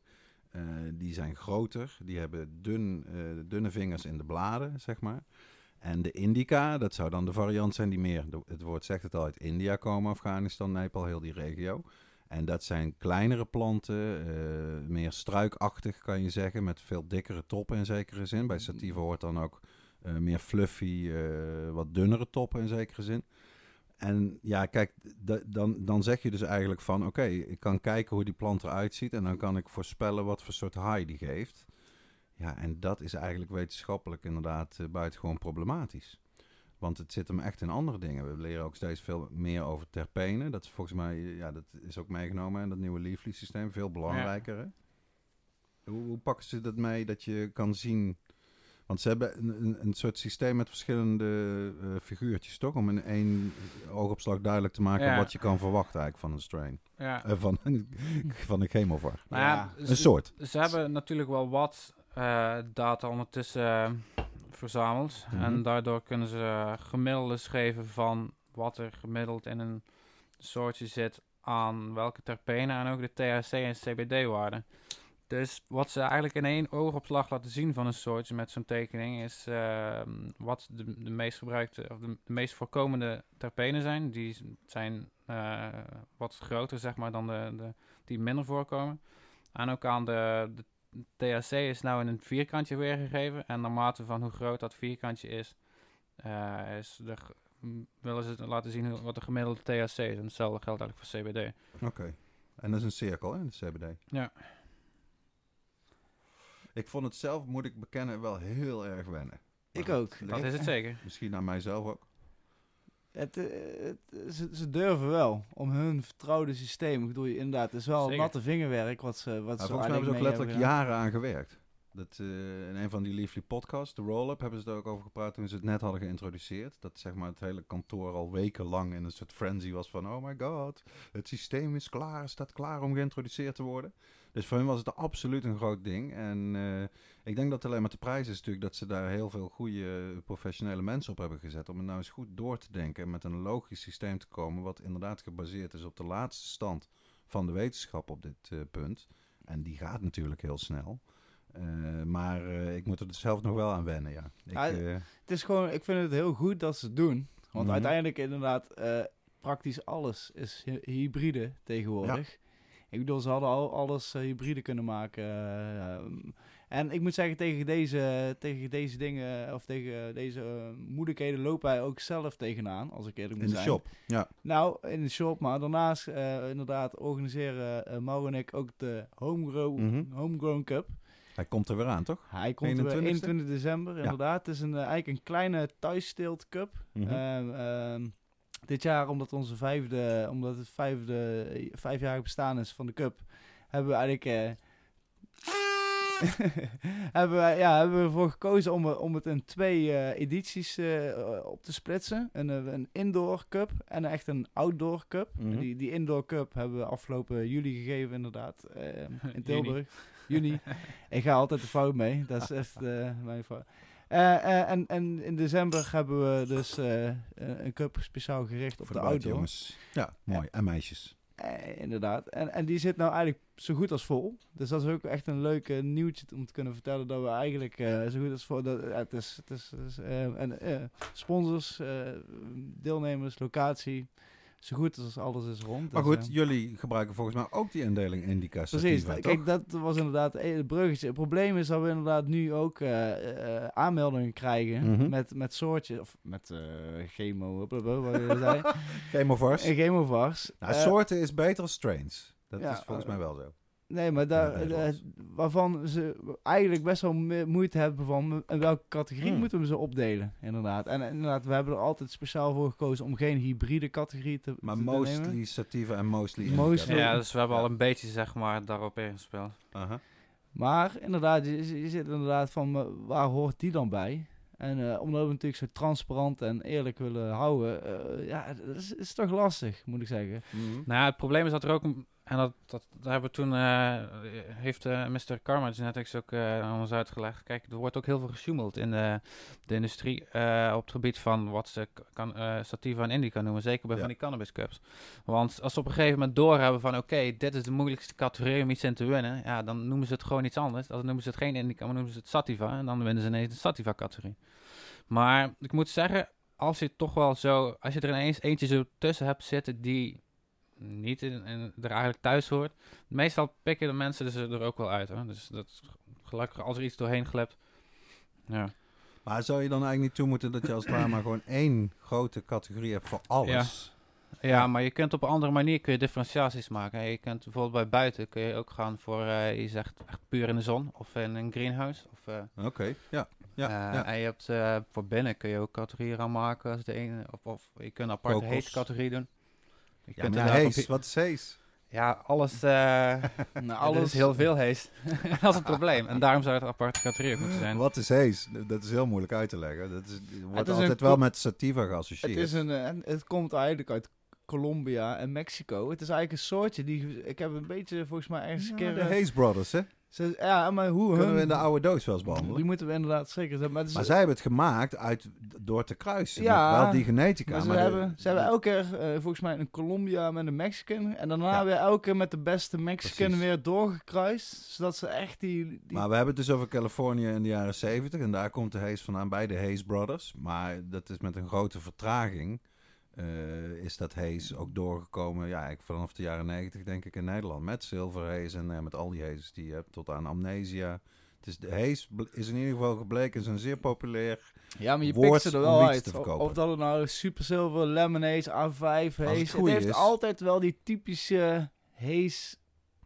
Speaker 1: Die zijn groter, die hebben dun, dunne vingers in de bladen, zeg maar. En de indica, dat zou dan de variant zijn die meer, het woord zegt het al, uit India komen, Afghanistan, Nepal, heel die regio. En dat zijn kleinere planten, meer struikachtig kan je zeggen, met veel dikkere toppen in zekere zin. Bij sativa hoort dan ook uh, meer fluffy, uh, wat dunnere toppen in zekere zin. En ja, kijk, dan, dan zeg je dus eigenlijk van... oké, ik kan kijken hoe die plant eruit ziet... en dan kan ik voorspellen wat voor soort high die geeft. Ja, en dat is eigenlijk wetenschappelijk inderdaad uh, buitengewoon problematisch. Want het zit hem echt in andere dingen. We leren ook steeds veel meer over terpenen. Dat is volgens mij, ja, dat is ook meegenomen in dat nieuwe Leafly systeem. Veel belangrijker, ja. Hoe, hoe pakken ze dat mee dat je kan zien want ze hebben een, een soort systeem met verschillende uh, figuurtjes, toch? Om in één oogopslag duidelijk te maken wat je kan verwachten eigenlijk van een strain. Ja. Uh, van, van een chemovar.
Speaker 3: Nou ja,
Speaker 1: een soort.
Speaker 3: Ze hebben natuurlijk wel wat uh, data ondertussen verzameld. Mm -hmm. En daardoor kunnen ze gemiddeldes geven van wat er gemiddeld in een soortje zit aan welke terpenen en ook de THC en CBD-waarden. Dus wat ze eigenlijk in één oogopslag laten zien van een soort met zo'n tekening is uh, wat de, de, meest gebruikte of de, de, meest voorkomende terpenen zijn. Die zijn uh, wat groter zeg maar dan de, de, die minder voorkomen. En ook aan de, de THC is nou in een vierkantje weergegeven. En naarmate van hoe groot dat vierkantje is, uh, is de, willen ze laten zien hoe, wat de gemiddelde THC is. En hetzelfde geldt eigenlijk voor CBD.
Speaker 1: Oké. En dat is een cirkel, hè, de CBD?
Speaker 3: Ja.
Speaker 1: Ik vond het zelf, moet ik bekennen, wel heel erg wennen.
Speaker 2: Ik ook.
Speaker 3: Dat is het zeker.
Speaker 1: Misschien aan mijzelf ook.
Speaker 2: Het, eh, het, ze, ze, durven wel om hun vertrouwde systeem. Ik bedoel, je inderdaad, het is wel zeker. natte vingerwerk wat ze. Wat
Speaker 1: ze volgens mij hebben ze ook letterlijk jaren aan gewerkt. Dat, uh, in een van die Leafly podcasts, de Roll-Up, hebben ze er ook over gepraat toen ze het net hadden geïntroduceerd. Dat zeg maar het hele kantoor al wekenlang in een soort frenzy was van... Oh my god, het systeem is klaar, staat klaar om geïntroduceerd te worden. Dus voor hen was het absoluut een groot ding. En uh, ik denk dat alleen maar de prijs is natuurlijk dat ze daar heel veel goede professionele mensen op hebben gezet. Om het nou eens goed door te denken en met een logisch systeem te komen. Wat inderdaad gebaseerd is op de laatste stand van de wetenschap op dit uh, punt. En die gaat natuurlijk heel snel. Uh, maar ik moet er dus zelf nog wel aan wennen, ja. Ik,
Speaker 2: het is gewoon, ik vind het heel goed dat ze het doen. Want mm -hmm. uiteindelijk inderdaad, praktisch alles is hybride tegenwoordig. Ik bedoel, ze hadden al alles uh, hybride kunnen maken. Uh, en ik moet zeggen, tegen deze, tegen deze dingen, of tegen deze moeilijkheden lopen wij ook zelf tegenaan, als ik eerlijk moet
Speaker 1: zijn. In de shop, ja.
Speaker 2: Nou, in de shop, maar daarnaast inderdaad organiseren Mauro en ik ook de Homegrown, mm -hmm. Homegrown Cup.
Speaker 1: Hij komt er weer aan, toch?
Speaker 2: Hij komt 21 er weer 21 december, inderdaad. Het is een, eigenlijk een kleine thuissteelt cup. Mm -hmm dit jaar, omdat onze vijfde, omdat het vijfde, vijfjarig bestaan is van de Cup, hebben we eigenlijk. Eh, hebben, we, ja, hebben we ervoor gekozen om, om het in twee uh, edities uh, op te splitsen. Een, een indoor cup en echt een outdoor cup. Mm -hmm. die, die indoor cup hebben we afgelopen juli gegeven, inderdaad, in Tilburg. juni. Ik ga altijd de fout mee. Dat is echt mijn fout. Uh, uh, en, en in december hebben we dus uh, een cup speciaal gericht op
Speaker 1: Voor
Speaker 2: de,
Speaker 1: de
Speaker 2: outdoor.
Speaker 1: jongens. Ja, mooi. En meisjes.
Speaker 2: inderdaad. En, en die zit nou eigenlijk zo goed als vol. Dus dat is ook echt een leuk nieuwtje om te kunnen vertellen dat we eigenlijk zo goed als vol... Dat, het is, het is, het is en, sponsors, deelnemers, locatie zo goed als alles is rond.
Speaker 1: Maar dus, goed, uh, jullie gebruiken volgens mij ook die indeling indica
Speaker 2: Precies, kijk, dat was inderdaad het bruggetje. Het probleem is dat we inderdaad nu ook uh, uh, aanmeldingen krijgen mm -hmm. met, met soortjes, of met chemo, wat je zei.
Speaker 1: Chemovars.
Speaker 2: En chemovars.
Speaker 1: Nou, soorten is beter als strains. Dat ja, is volgens mij wel zo.
Speaker 2: Nee, maar daar, uh, waarvan ze eigenlijk best wel moeite hebben van in welke categorie
Speaker 1: Hmm.
Speaker 2: moeten we ze opdelen, inderdaad. En inderdaad, we hebben er altijd speciaal voor gekozen om geen hybride categorie te,
Speaker 1: Maar
Speaker 2: te
Speaker 1: mostly
Speaker 2: nemen.
Speaker 1: sativa en mostly.
Speaker 3: Ja, dus we hebben
Speaker 1: Ja.
Speaker 3: al een beetje, zeg maar, daarop ingespeeld.
Speaker 1: Aha.
Speaker 2: Maar inderdaad, je, je zit inderdaad van eh, waar hoort die dan bij? En eh, omdat we natuurlijk zo transparant en eerlijk willen houden, eh, ja, dat is, is toch lastig, moet ik zeggen.
Speaker 1: Mhm.
Speaker 3: Nou ja, het probleem is dat er ook, een- en dat, dat daar hebben we toen, eh, heeft eh Mr. Karma genetics ook eh, aan ons uitgelegd. Kijk, er wordt ook heel veel gesjoemeld in de, de industrie op het gebied van wat ze kan, sativa en indica noemen. Zeker bij
Speaker 1: Ja.
Speaker 3: van die cannabis cups. Want als ze op een gegeven moment doorhebben van oké, dit is de moeilijkste categorie om iets in te winnen. Ja, dan noemen ze het gewoon iets anders. Dan noemen ze het geen indica, maar noemen ze het sativa. En dan winnen ze ineens de sativa categorie. Maar ik moet zeggen, als je toch wel zo, als je er ineens eentje zo tussen hebt zitten die niet in, in- er eigenlijk thuis hoort. Meestal pikken de mensen ze er ook wel uit. Hoor. Dus dat is gelukkig als er iets doorheen glipt. Ja.
Speaker 1: Maar zou je dan eigenlijk niet toe moeten dat je als het ware maar gewoon één grote categorie hebt voor alles?
Speaker 3: ja, maar je kunt op een andere manier kun je differentiaties maken. hè. Je kunt bijvoorbeeld bij buiten kun je ook gaan voor, eh, je zegt echt puur in de zon of in een greenhouse. Of, eh,
Speaker 1: Oké, ja. Ja,
Speaker 3: eh,
Speaker 1: ja.
Speaker 3: En je hebt voor voor binnen kun je ook categorieën aan maken. Als de ene, of, of je kunt een aparte
Speaker 1: Kokos.
Speaker 3: haze categorie doen. Je
Speaker 1: Ja,
Speaker 3: op-
Speaker 1: wat is Haze?
Speaker 3: Ja, alles. eh
Speaker 2: Nou,
Speaker 3: alles is heel veel haze. dat is het probleem. En daarom zou het een aparte categorie moeten zijn.
Speaker 1: Wat is Haze? Dat is heel moeilijk uit te leggen. Dat is, wordt
Speaker 2: is een
Speaker 1: altijd wel met sativa geassocieerd.
Speaker 2: Het, is een, eh, het komt eigenlijk uit Colombia en Mexico. Het is eigenlijk een soortje die... Ik heb een beetje volgens mij ergens een
Speaker 1: Ja,
Speaker 2: keer...
Speaker 1: de
Speaker 2: eh,
Speaker 1: Haze Brothers, hè?
Speaker 2: Ze- ja, maar hoe
Speaker 1: Kunnen
Speaker 2: hun-
Speaker 1: we in de oude doos wel eens
Speaker 2: Die
Speaker 1: behandelen.
Speaker 2: moeten we inderdaad zeker zijn. Maar,
Speaker 1: zij hebben het gemaakt uit, door te kruisen.
Speaker 2: Ja,
Speaker 1: wel die genetica.
Speaker 2: maar ze,
Speaker 1: maar de-
Speaker 2: hebben, ze hebben elke keer eh, volgens mij een Colombia met een Mexican. En daarna
Speaker 1: Ja.
Speaker 2: weer elke keer met de beste Mexican
Speaker 1: Precies.
Speaker 2: weer doorgekruist. Zodat ze echt die... die
Speaker 1: Maar we hebben het dus over Californië in de jaren 70 en daar komt de Haze vandaan bij de Haze Brothers. Maar dat is met een grote vertraging. Eh, is dat Haze ook doorgekomen, ja, eigenlijk vanaf de jaren 90 denk ik in Nederland. Met Silver Haze en eh, met al die Hazes die je hebt, tot aan Amnesia. Het is, de Haze bl- is in ieder geval gebleken, is een zeer populair...
Speaker 2: ja, maar je pikt ze er wel uit.
Speaker 1: te
Speaker 2: Of,
Speaker 1: verkopen.
Speaker 2: of dat het nou Super Silver, Lemonade, A5, Haze. Het,
Speaker 1: goeie
Speaker 2: heeft
Speaker 1: is.
Speaker 2: altijd wel die typische Haze...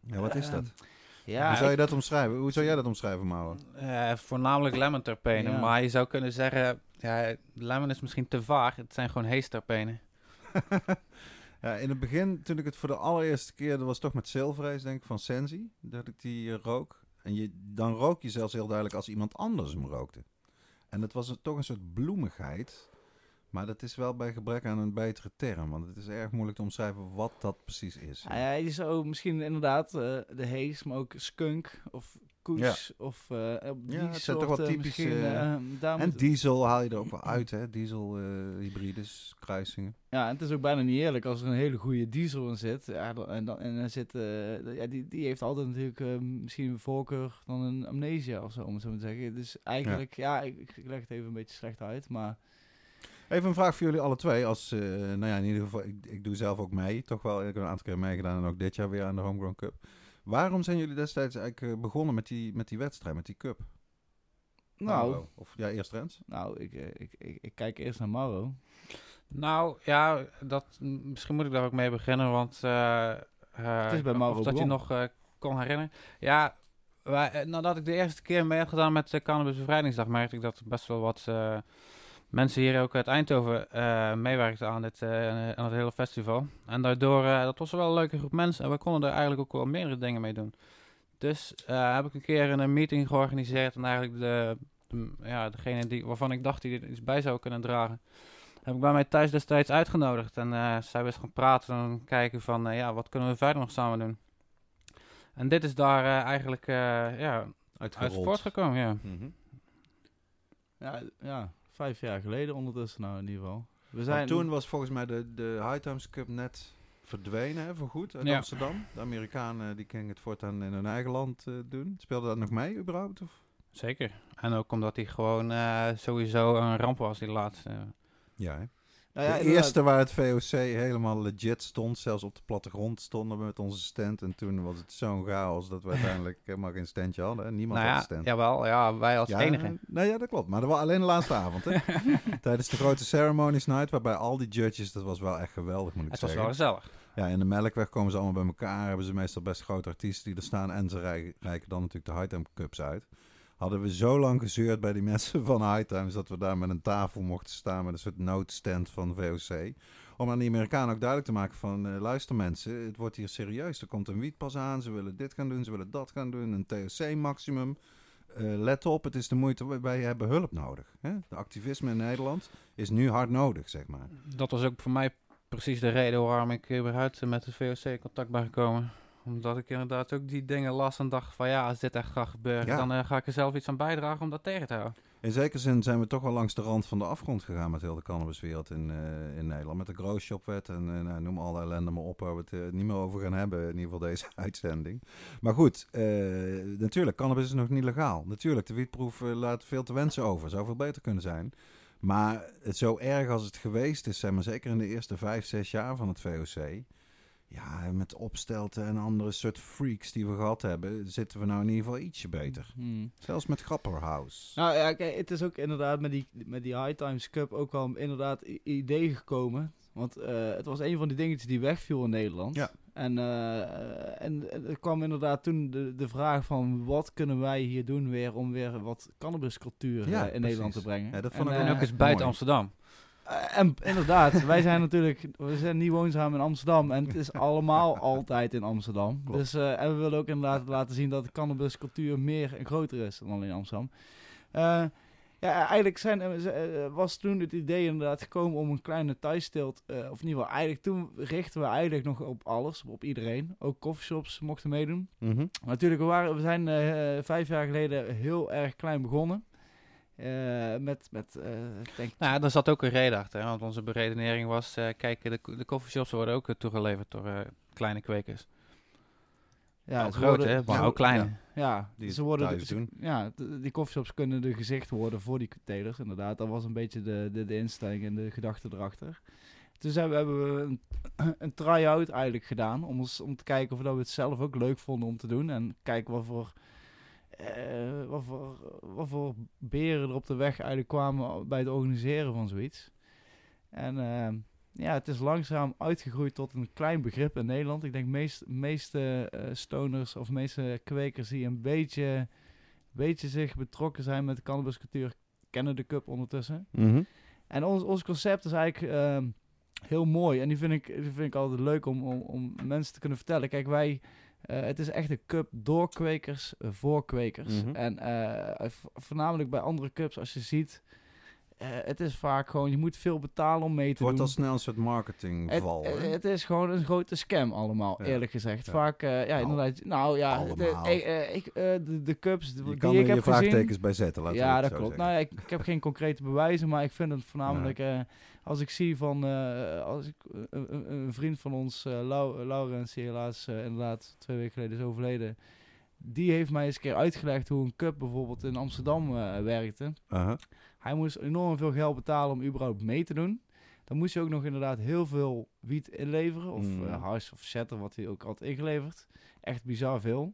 Speaker 1: Ja, wat is
Speaker 2: Eh,
Speaker 1: dat?
Speaker 2: Ja,
Speaker 1: Hoe zou je
Speaker 2: ik-
Speaker 1: dat omschrijven? Hoe zou jij dat omschrijven, Mouwen?
Speaker 3: Eh, voornamelijk lemon terpenen.
Speaker 2: Ja.
Speaker 3: Maar je zou kunnen zeggen, ja, lemon is misschien te vaag. Het zijn gewoon haze terpenen.
Speaker 1: ja, in het begin, toen ik het voor de allereerste keer, dat was toch met Silver Haze, denk ik, van Sensi, dat ik die eh, rook. En je, dan rook je zelfs heel duidelijk als iemand anders hem rookte. En het was toch een soort bloemigheid. Maar dat is wel bij gebrek aan een betere term. Want het is erg moeilijk te omschrijven wat dat precies is.
Speaker 2: Ja, ja, je zou misschien inderdaad eh, de Haze, maar ook Skunk of Koes of eh, die
Speaker 1: Ja, het zijn toch wel eh,
Speaker 2: eh, daar
Speaker 1: En diesel haal je er ook wel uit, hè? Diesel, eh, hybrides, kruisingen.
Speaker 2: Ja, en het is ook bijna niet eerlijk als er een hele goede diesel in zit. Ja, dan- en, dan, en dan zit, eh, ja, die, die heeft altijd natuurlijk eh, misschien een voorkeur dan een amnesia of zo, om het zo te zeggen. Dus eigenlijk, ja, ik, ik leg het even een beetje slecht uit, maar
Speaker 1: Even een vraag voor jullie alle twee. Als, eh, nou ja, in ieder geval, ik, ik doe zelf ook mee. Toch wel, ik heb een aantal keer meegedaan en ook dit jaar weer aan de Homegrown Cup. Waarom zijn jullie destijds eigenlijk eh, begonnen met die, met die wedstrijd, met die cup?
Speaker 2: nou,
Speaker 1: Mauro. Of ja, eerst Rens.
Speaker 2: nou ik, eh, ik, ik, ik kijk eerst naar Mauro.
Speaker 3: Nou, ja, dat, misschien moet ik daar ook mee beginnen, want... eh, eh,
Speaker 2: Het is bij Mauro
Speaker 3: Of dat je nog eh, kon herinneren. Ja, wij, nadat ik de eerste keer mee heb gedaan met de Cannabis Bevrijdingsdag, merkte ik dat best wel wat eh, mensen hier ook uit Eindhoven eh meewerkten aan, dit, eh, aan het hele festival. En daardoor, eh, dat was wel een leuke groep mensen en we konden er eigenlijk ook wel meerdere dingen mee doen. Dus heb ik een keer een meeting georganiseerd en eigenlijk de, de- ja, degene die, waarvan ik dacht die er iets bij zou kunnen dragen, heb ik bij mij thuis destijds uitgenodigd. En zij eens gaan praten en kijken van, ja, wat kunnen we verder nog samen doen. En dit is daar eigenlijk ja, uit voortgekomen, ja.
Speaker 1: Mhm.
Speaker 2: Ja, ja, vijf jaar geleden ondertussen nou in ieder geval. We
Speaker 1: Want
Speaker 2: zijn
Speaker 1: toen was volgens mij de, de High Times Cup net verdwenen, hè, voor goed, uit
Speaker 3: Ja.
Speaker 1: Amsterdam. De Amerikanen die gingen het voortaan in hun eigen land eh, doen. Speelde dat nog mee überhaupt? Of?
Speaker 3: Zeker. En ook omdat hij gewoon eh, sowieso een ramp was, die laatste.
Speaker 1: Ja, hè?
Speaker 2: Nou ja,
Speaker 1: de
Speaker 2: inderdaad.
Speaker 1: eerste waar het VOC helemaal legit stond, zelfs op de plattegrond stonden we met onze stand. En toen was het zo'n chaos dat we uiteindelijk helemaal geen standje hadden. hè. Niemand
Speaker 3: nou
Speaker 1: had
Speaker 3: ja,
Speaker 1: een stand.
Speaker 3: jawel, ja, wij als
Speaker 1: Ja,
Speaker 3: enige.
Speaker 1: Nou ja, dat klopt. Maar dat was alleen de laatste avond. Hè? Tijdens de grote ceremonies night, waarbij al die judges, dat was wel echt geweldig, moet ik
Speaker 3: Het was
Speaker 1: zeggen.
Speaker 3: wel gezellig.
Speaker 1: Ja, in de Melkweg komen ze allemaal bij elkaar. Hebben ze meestal best grote artiesten die er staan. En ze rijken dan natuurlijk de High Time Cups uit. Hadden we zo lang gezeurd bij die mensen van High Times... dat we daar met een tafel mochten staan met een soort noodstand van VOC. Om aan die Amerikanen ook duidelijk te maken van... Uh, luister mensen, het wordt hier serieus. Er komt een wietpas aan, ze willen dit gaan doen, ze willen dat gaan doen. Een THC-maximum. Uh, let op, het is de moeite, wij hebben hulp nodig. Hè? De activisme in Nederland is nu hard nodig, zeg maar.
Speaker 3: Dat was ook voor mij precies de reden waarom ik überhaupt met de VOC in contact ben gekomen. Omdat ik inderdaad ook die dingen las en dacht van ja, als dit echt gaat gebeuren, dan uh, ga ik er zelf iets aan bijdragen om dat tegen te houden.
Speaker 1: In zekere zin zijn we toch wel langs de rand van de afgrond gegaan met heel de cannabiswereld in, uh, in Nederland. Met de grow shopwet en uh, nou, noem alle ellende maar op waar we het niet meer over gaan hebben. In ieder geval deze uitzending. Maar goed, natuurlijk, cannabis is nog niet legaal. Natuurlijk, de wietproef laat veel te wensen over. Zou veel beter kunnen zijn. Maar het zo erg als het geweest is, zeg maar, zeker in de eerste vijf, zes jaar van het VOC. Ja, met opstelten en andere soort freaks die we gehad hebben, zitten we nou in ieder geval ietsje beter. Hmm. Zelfs met Grapperhouse.
Speaker 2: Nou ja, kijk, het is ook inderdaad met die, met die High Times Cup ook al inderdaad idee gekomen. Want uh, het was een van die dingetjes die wegviel in Nederland. Ja. En, uh, en er kwam inderdaad toen de, de vraag van wat kunnen wij hier doen weer om weer wat cannabiscultuur ja, uh, in Nederland te brengen.
Speaker 3: Ja, dat vond en, ik ook eens buiten Amsterdam.
Speaker 2: En inderdaad, wij zijn natuurlijk, we zijn niet woonzaam in Amsterdam en het is allemaal altijd in Amsterdam. Klopt. Dus en we willen ook inderdaad laten zien dat de cannabiscultuur meer en groter is dan alleen Amsterdam. Ja, eigenlijk zijn, was toen het idee inderdaad gekomen om een kleine thuissteelt. Uh, of in ieder geval, eigenlijk toen richten we eigenlijk nog op alles, op iedereen. Ook coffeeshops mochten meedoen. Mm -hmm. Natuurlijk, we, waren, we zijn vijf jaar geleden heel erg klein begonnen. Met, met
Speaker 3: denk Nou, daar zat ook een reden achter. Want onze beredenering was, kijk, de, de coffeeshops worden ook toegeleverd door kleine kwekers. Ja, groot hè, maar ook klein.
Speaker 2: Ja, die ze worden de, doen. Ja, die coffeeshops kunnen de gezicht worden voor die telers. Inderdaad, dat was een beetje de, de, de instelling en de gedachte erachter. Dus hebben, hebben we een, een try-out eigenlijk gedaan. Om, ons, om te kijken of we het zelf ook leuk vonden om te doen. En kijken wat voor, uh, wat voor, wat voor beren er op de weg eigenlijk kwamen bij het organiseren van zoiets. En... Uh, ja, het is langzaam uitgegroeid tot een klein begrip in Nederland. Ik denk meest, meeste uh, stoners of meeste kwekers die een beetje, beetje zich betrokken zijn met de cannabiscultuur, kennen de cup ondertussen. Mhm. En ons, ons concept is eigenlijk uh, heel mooi. En die vind ik, die vind ik altijd leuk om, om, om mensen te kunnen vertellen. Kijk, wij, uh, het is echt een cup door kwekers, voor kwekers. Mhm. En voornamelijk bij andere cups, als je ziet het is vaak gewoon, je moet veel betalen om mee te
Speaker 1: Wordt
Speaker 2: doen.
Speaker 1: Wordt al snel een soort marketingval.
Speaker 2: Het, het, het, is gewoon een grote scam allemaal, eerlijk gezegd. Vaak, ja, nou, inderdaad. Nou ja, de, uh, ik, de, de cups
Speaker 1: je
Speaker 2: die
Speaker 1: kan
Speaker 2: ik heb
Speaker 1: je vraagtekens bij zetten, laten
Speaker 2: Ja,
Speaker 1: dat
Speaker 2: klopt. Nou ja, ik, ik, heb geen concrete bewijzen, maar ik vind het voornamelijk... als ik zie van... als ik, een, een, vriend van ons, Lau Laurens, die helaas inderdaad twee weken geleden is overleden... Die heeft mij eens een keer uitgelegd hoe een cup bijvoorbeeld in Amsterdam werkte. -huh. Hij moest enorm veel geld betalen om überhaupt mee te doen. Dan moest hij ook nog inderdaad heel veel wiet inleveren. Of mm. uh, of shatter, wat hij ook had ingeleverd. Echt bizar veel.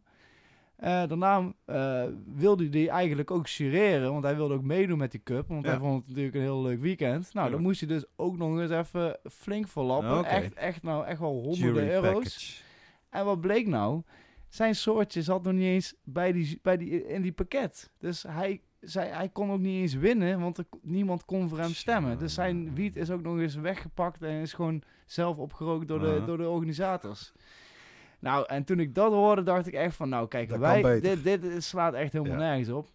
Speaker 2: Uh, daarna uh, wilde hij eigenlijk ook jureren, want hij wilde ook meedoen met die cup. Want hij vond het natuurlijk een heel leuk weekend. Nou, dan moest hij dus ook nog eens even flink verlappen. Okay. Echt, echt, nou, echt wel honderden Jury euro's. Package. En wat bleek nou? Zijn soortje zat nog niet eens bij die, bij die, in die pakket. Dus hij zij, hij kon ook niet eens winnen, want er, niemand kon voor hem stemmen. Dus zijn wiet is ook nog eens weggepakt en is gewoon zelf opgerookt door, de, door de organisators. Nou, en toen ik dat hoorde, dacht ik echt van, nou kijk, wij, dit, dit slaat echt helemaal nergens op.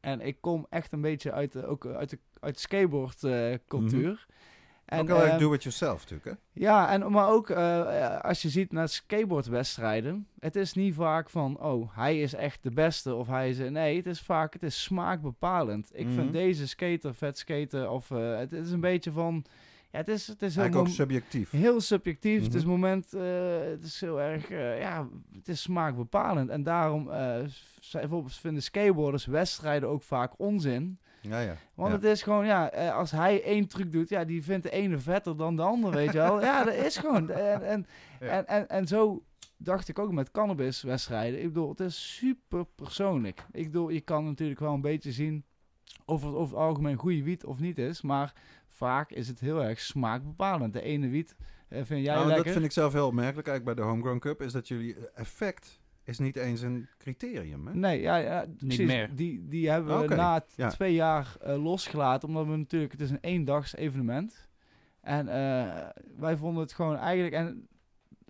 Speaker 2: En ik kom echt een beetje uit de, ook uit de, uit de skateboardcultuur. Uh,
Speaker 1: en, ook wel uh, do-it-yourself natuurlijk, hè?
Speaker 2: Ja, en, maar ook uh, als je ziet naar skateboardwedstrijden. Het is niet vaak van, oh, hij is echt de beste of hij is... Nee, het is vaak, het is smaakbepalend. Ik mm -hmm. vind deze skater vet skaten of uh, het, is een beetje van... Ja, het is, het is
Speaker 1: heel ook subjectief.
Speaker 2: Heel subjectief. Mm -hmm. Het is moment, het is heel erg, ja, het is smaakbepalend. En daarom, bijvoorbeeld vinden skateboarders wedstrijden ook vaak onzin.
Speaker 1: Ja, ja.
Speaker 2: Want
Speaker 1: ja.
Speaker 2: het is gewoon, ja, eh, als hij één truc doet, ja, die vindt de ene vetter dan de ander, weet je wel. Ja, dat is gewoon. En, en, ja. en, en, en zo dacht ik ook met cannabiswedstrijden. Ik bedoel, het is super persoonlijk. Ik bedoel, je kan natuurlijk wel een beetje zien of het over het algemeen goede wiet of niet is. Maar vaak is het heel erg smaakbepalend. De ene wiet uh, vind jij
Speaker 1: nou,
Speaker 2: lekker.
Speaker 1: Dat vind ik zelf heel opmerkelijk eigenlijk bij de Homegrown Cup. Is dat jullie effect is niet eens een criterium, hè?
Speaker 2: Nee, ja, ja
Speaker 3: niet
Speaker 2: precies.
Speaker 3: meer.
Speaker 2: Die, die hebben we na
Speaker 1: ja.
Speaker 2: twee jaar uh, losgelaten. Omdat we natuurlijk... Het is een eendags evenement. En uh, wij vonden het gewoon eigenlijk... En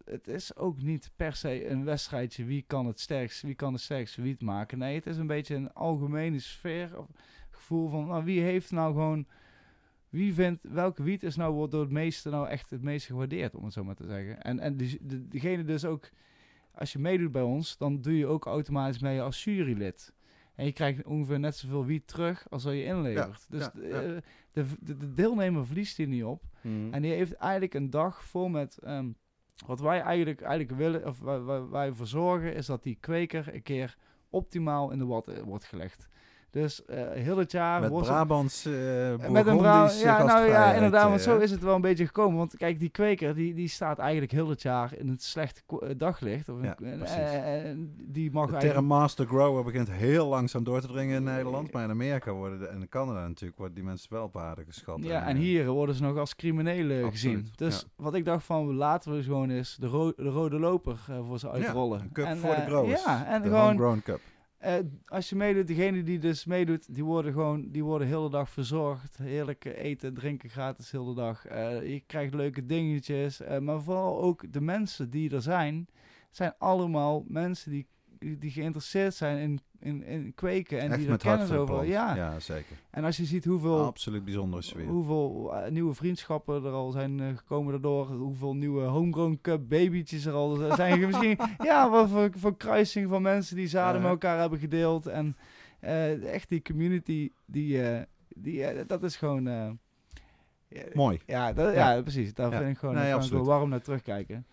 Speaker 2: het is ook niet per se een wedstrijdje wie kan het sterkst, wie kan de sterkste wiet maken. Nee, het is een beetje een algemene sfeer of gevoel van nou, wie heeft nou gewoon wie vindt welke wiet is nou wordt door het meeste nou echt het meest gewaardeerd om het zo maar te zeggen. En en die, de, degene dus ook als je meedoet bij ons, dan doe je ook automatisch mee als jurylid. En je krijgt ongeveer net zoveel wiet terug als wat je inlevert.
Speaker 1: Ja,
Speaker 2: dus
Speaker 1: ja,
Speaker 2: de,
Speaker 1: ja.
Speaker 2: de, de, de deelnemer verliest hier niet op.
Speaker 1: Mhm.
Speaker 2: En die heeft eigenlijk een dag vol met... ehm, wat wij eigenlijk, eigenlijk willen, of wij, wij, wij voor zorgen, is dat die kweker een keer optimaal in de watten wordt gelegd. Dus eh, heel het jaar...
Speaker 1: Met
Speaker 2: ze-
Speaker 1: Brabants uh,
Speaker 2: met een brouw, ja, nou ja, inderdaad, want zo is het wel een beetje gekomen. Want kijk, die kweker, die, die staat eigenlijk heel het jaar in het eh, daglicht. Of
Speaker 1: Ja,
Speaker 2: een- eh, eh, die mag
Speaker 1: De
Speaker 2: eigenlijk...
Speaker 1: term master grower begint heel langzaam door te dringen in Nederland. Maar in Amerika worden de, en in Canada natuurlijk worden die mensen wel op waarde geschat.
Speaker 2: Ja, en
Speaker 1: eh,
Speaker 2: hier worden ze nog als criminelen
Speaker 1: Absoluut,
Speaker 2: gezien. Dus
Speaker 1: ja.
Speaker 2: wat ik dacht van, laten we gewoon eens de, ro- de rode loper eh, voor ze uitrollen.
Speaker 1: een cup
Speaker 2: En,
Speaker 1: voor de
Speaker 2: eh,
Speaker 1: growers.
Speaker 2: Ja, en
Speaker 1: de
Speaker 2: gewoon...
Speaker 1: homegrown cup.
Speaker 2: Eh, als je meedoet, degene die dus meedoet, die worden gewoon, die worden de hele dag verzorgd. Heerlijk eten, drinken gratis de dag. Eh, je krijgt leuke dingetjes. eh, maar vooral ook de mensen die er zijn, zijn allemaal mensen die, die, geïnteresseerd zijn in, in, in kweken. En
Speaker 1: Echt
Speaker 2: die er kennis over. Ja.
Speaker 1: ja, zeker.
Speaker 2: En als je ziet hoeveel,
Speaker 1: Absoluut bijzondere sfeer.
Speaker 2: hoeveel eh, nieuwe vriendschappen er al zijn eh, gekomen daardoor. Hoeveel nieuwe homegrown cup babytjes er al zijn. misschien, ja, wat voor, voor kruising van mensen die zaden met elkaar hebben gedeeld. En eh, echt die community, die, die, dat is gewoon...
Speaker 1: Mooi.
Speaker 2: Ja, dat, ja.
Speaker 1: Ja.
Speaker 2: precies. Daar
Speaker 1: Ja.
Speaker 2: vind ik gewoon,
Speaker 1: Nee,
Speaker 2: wel warm naar terugkijken.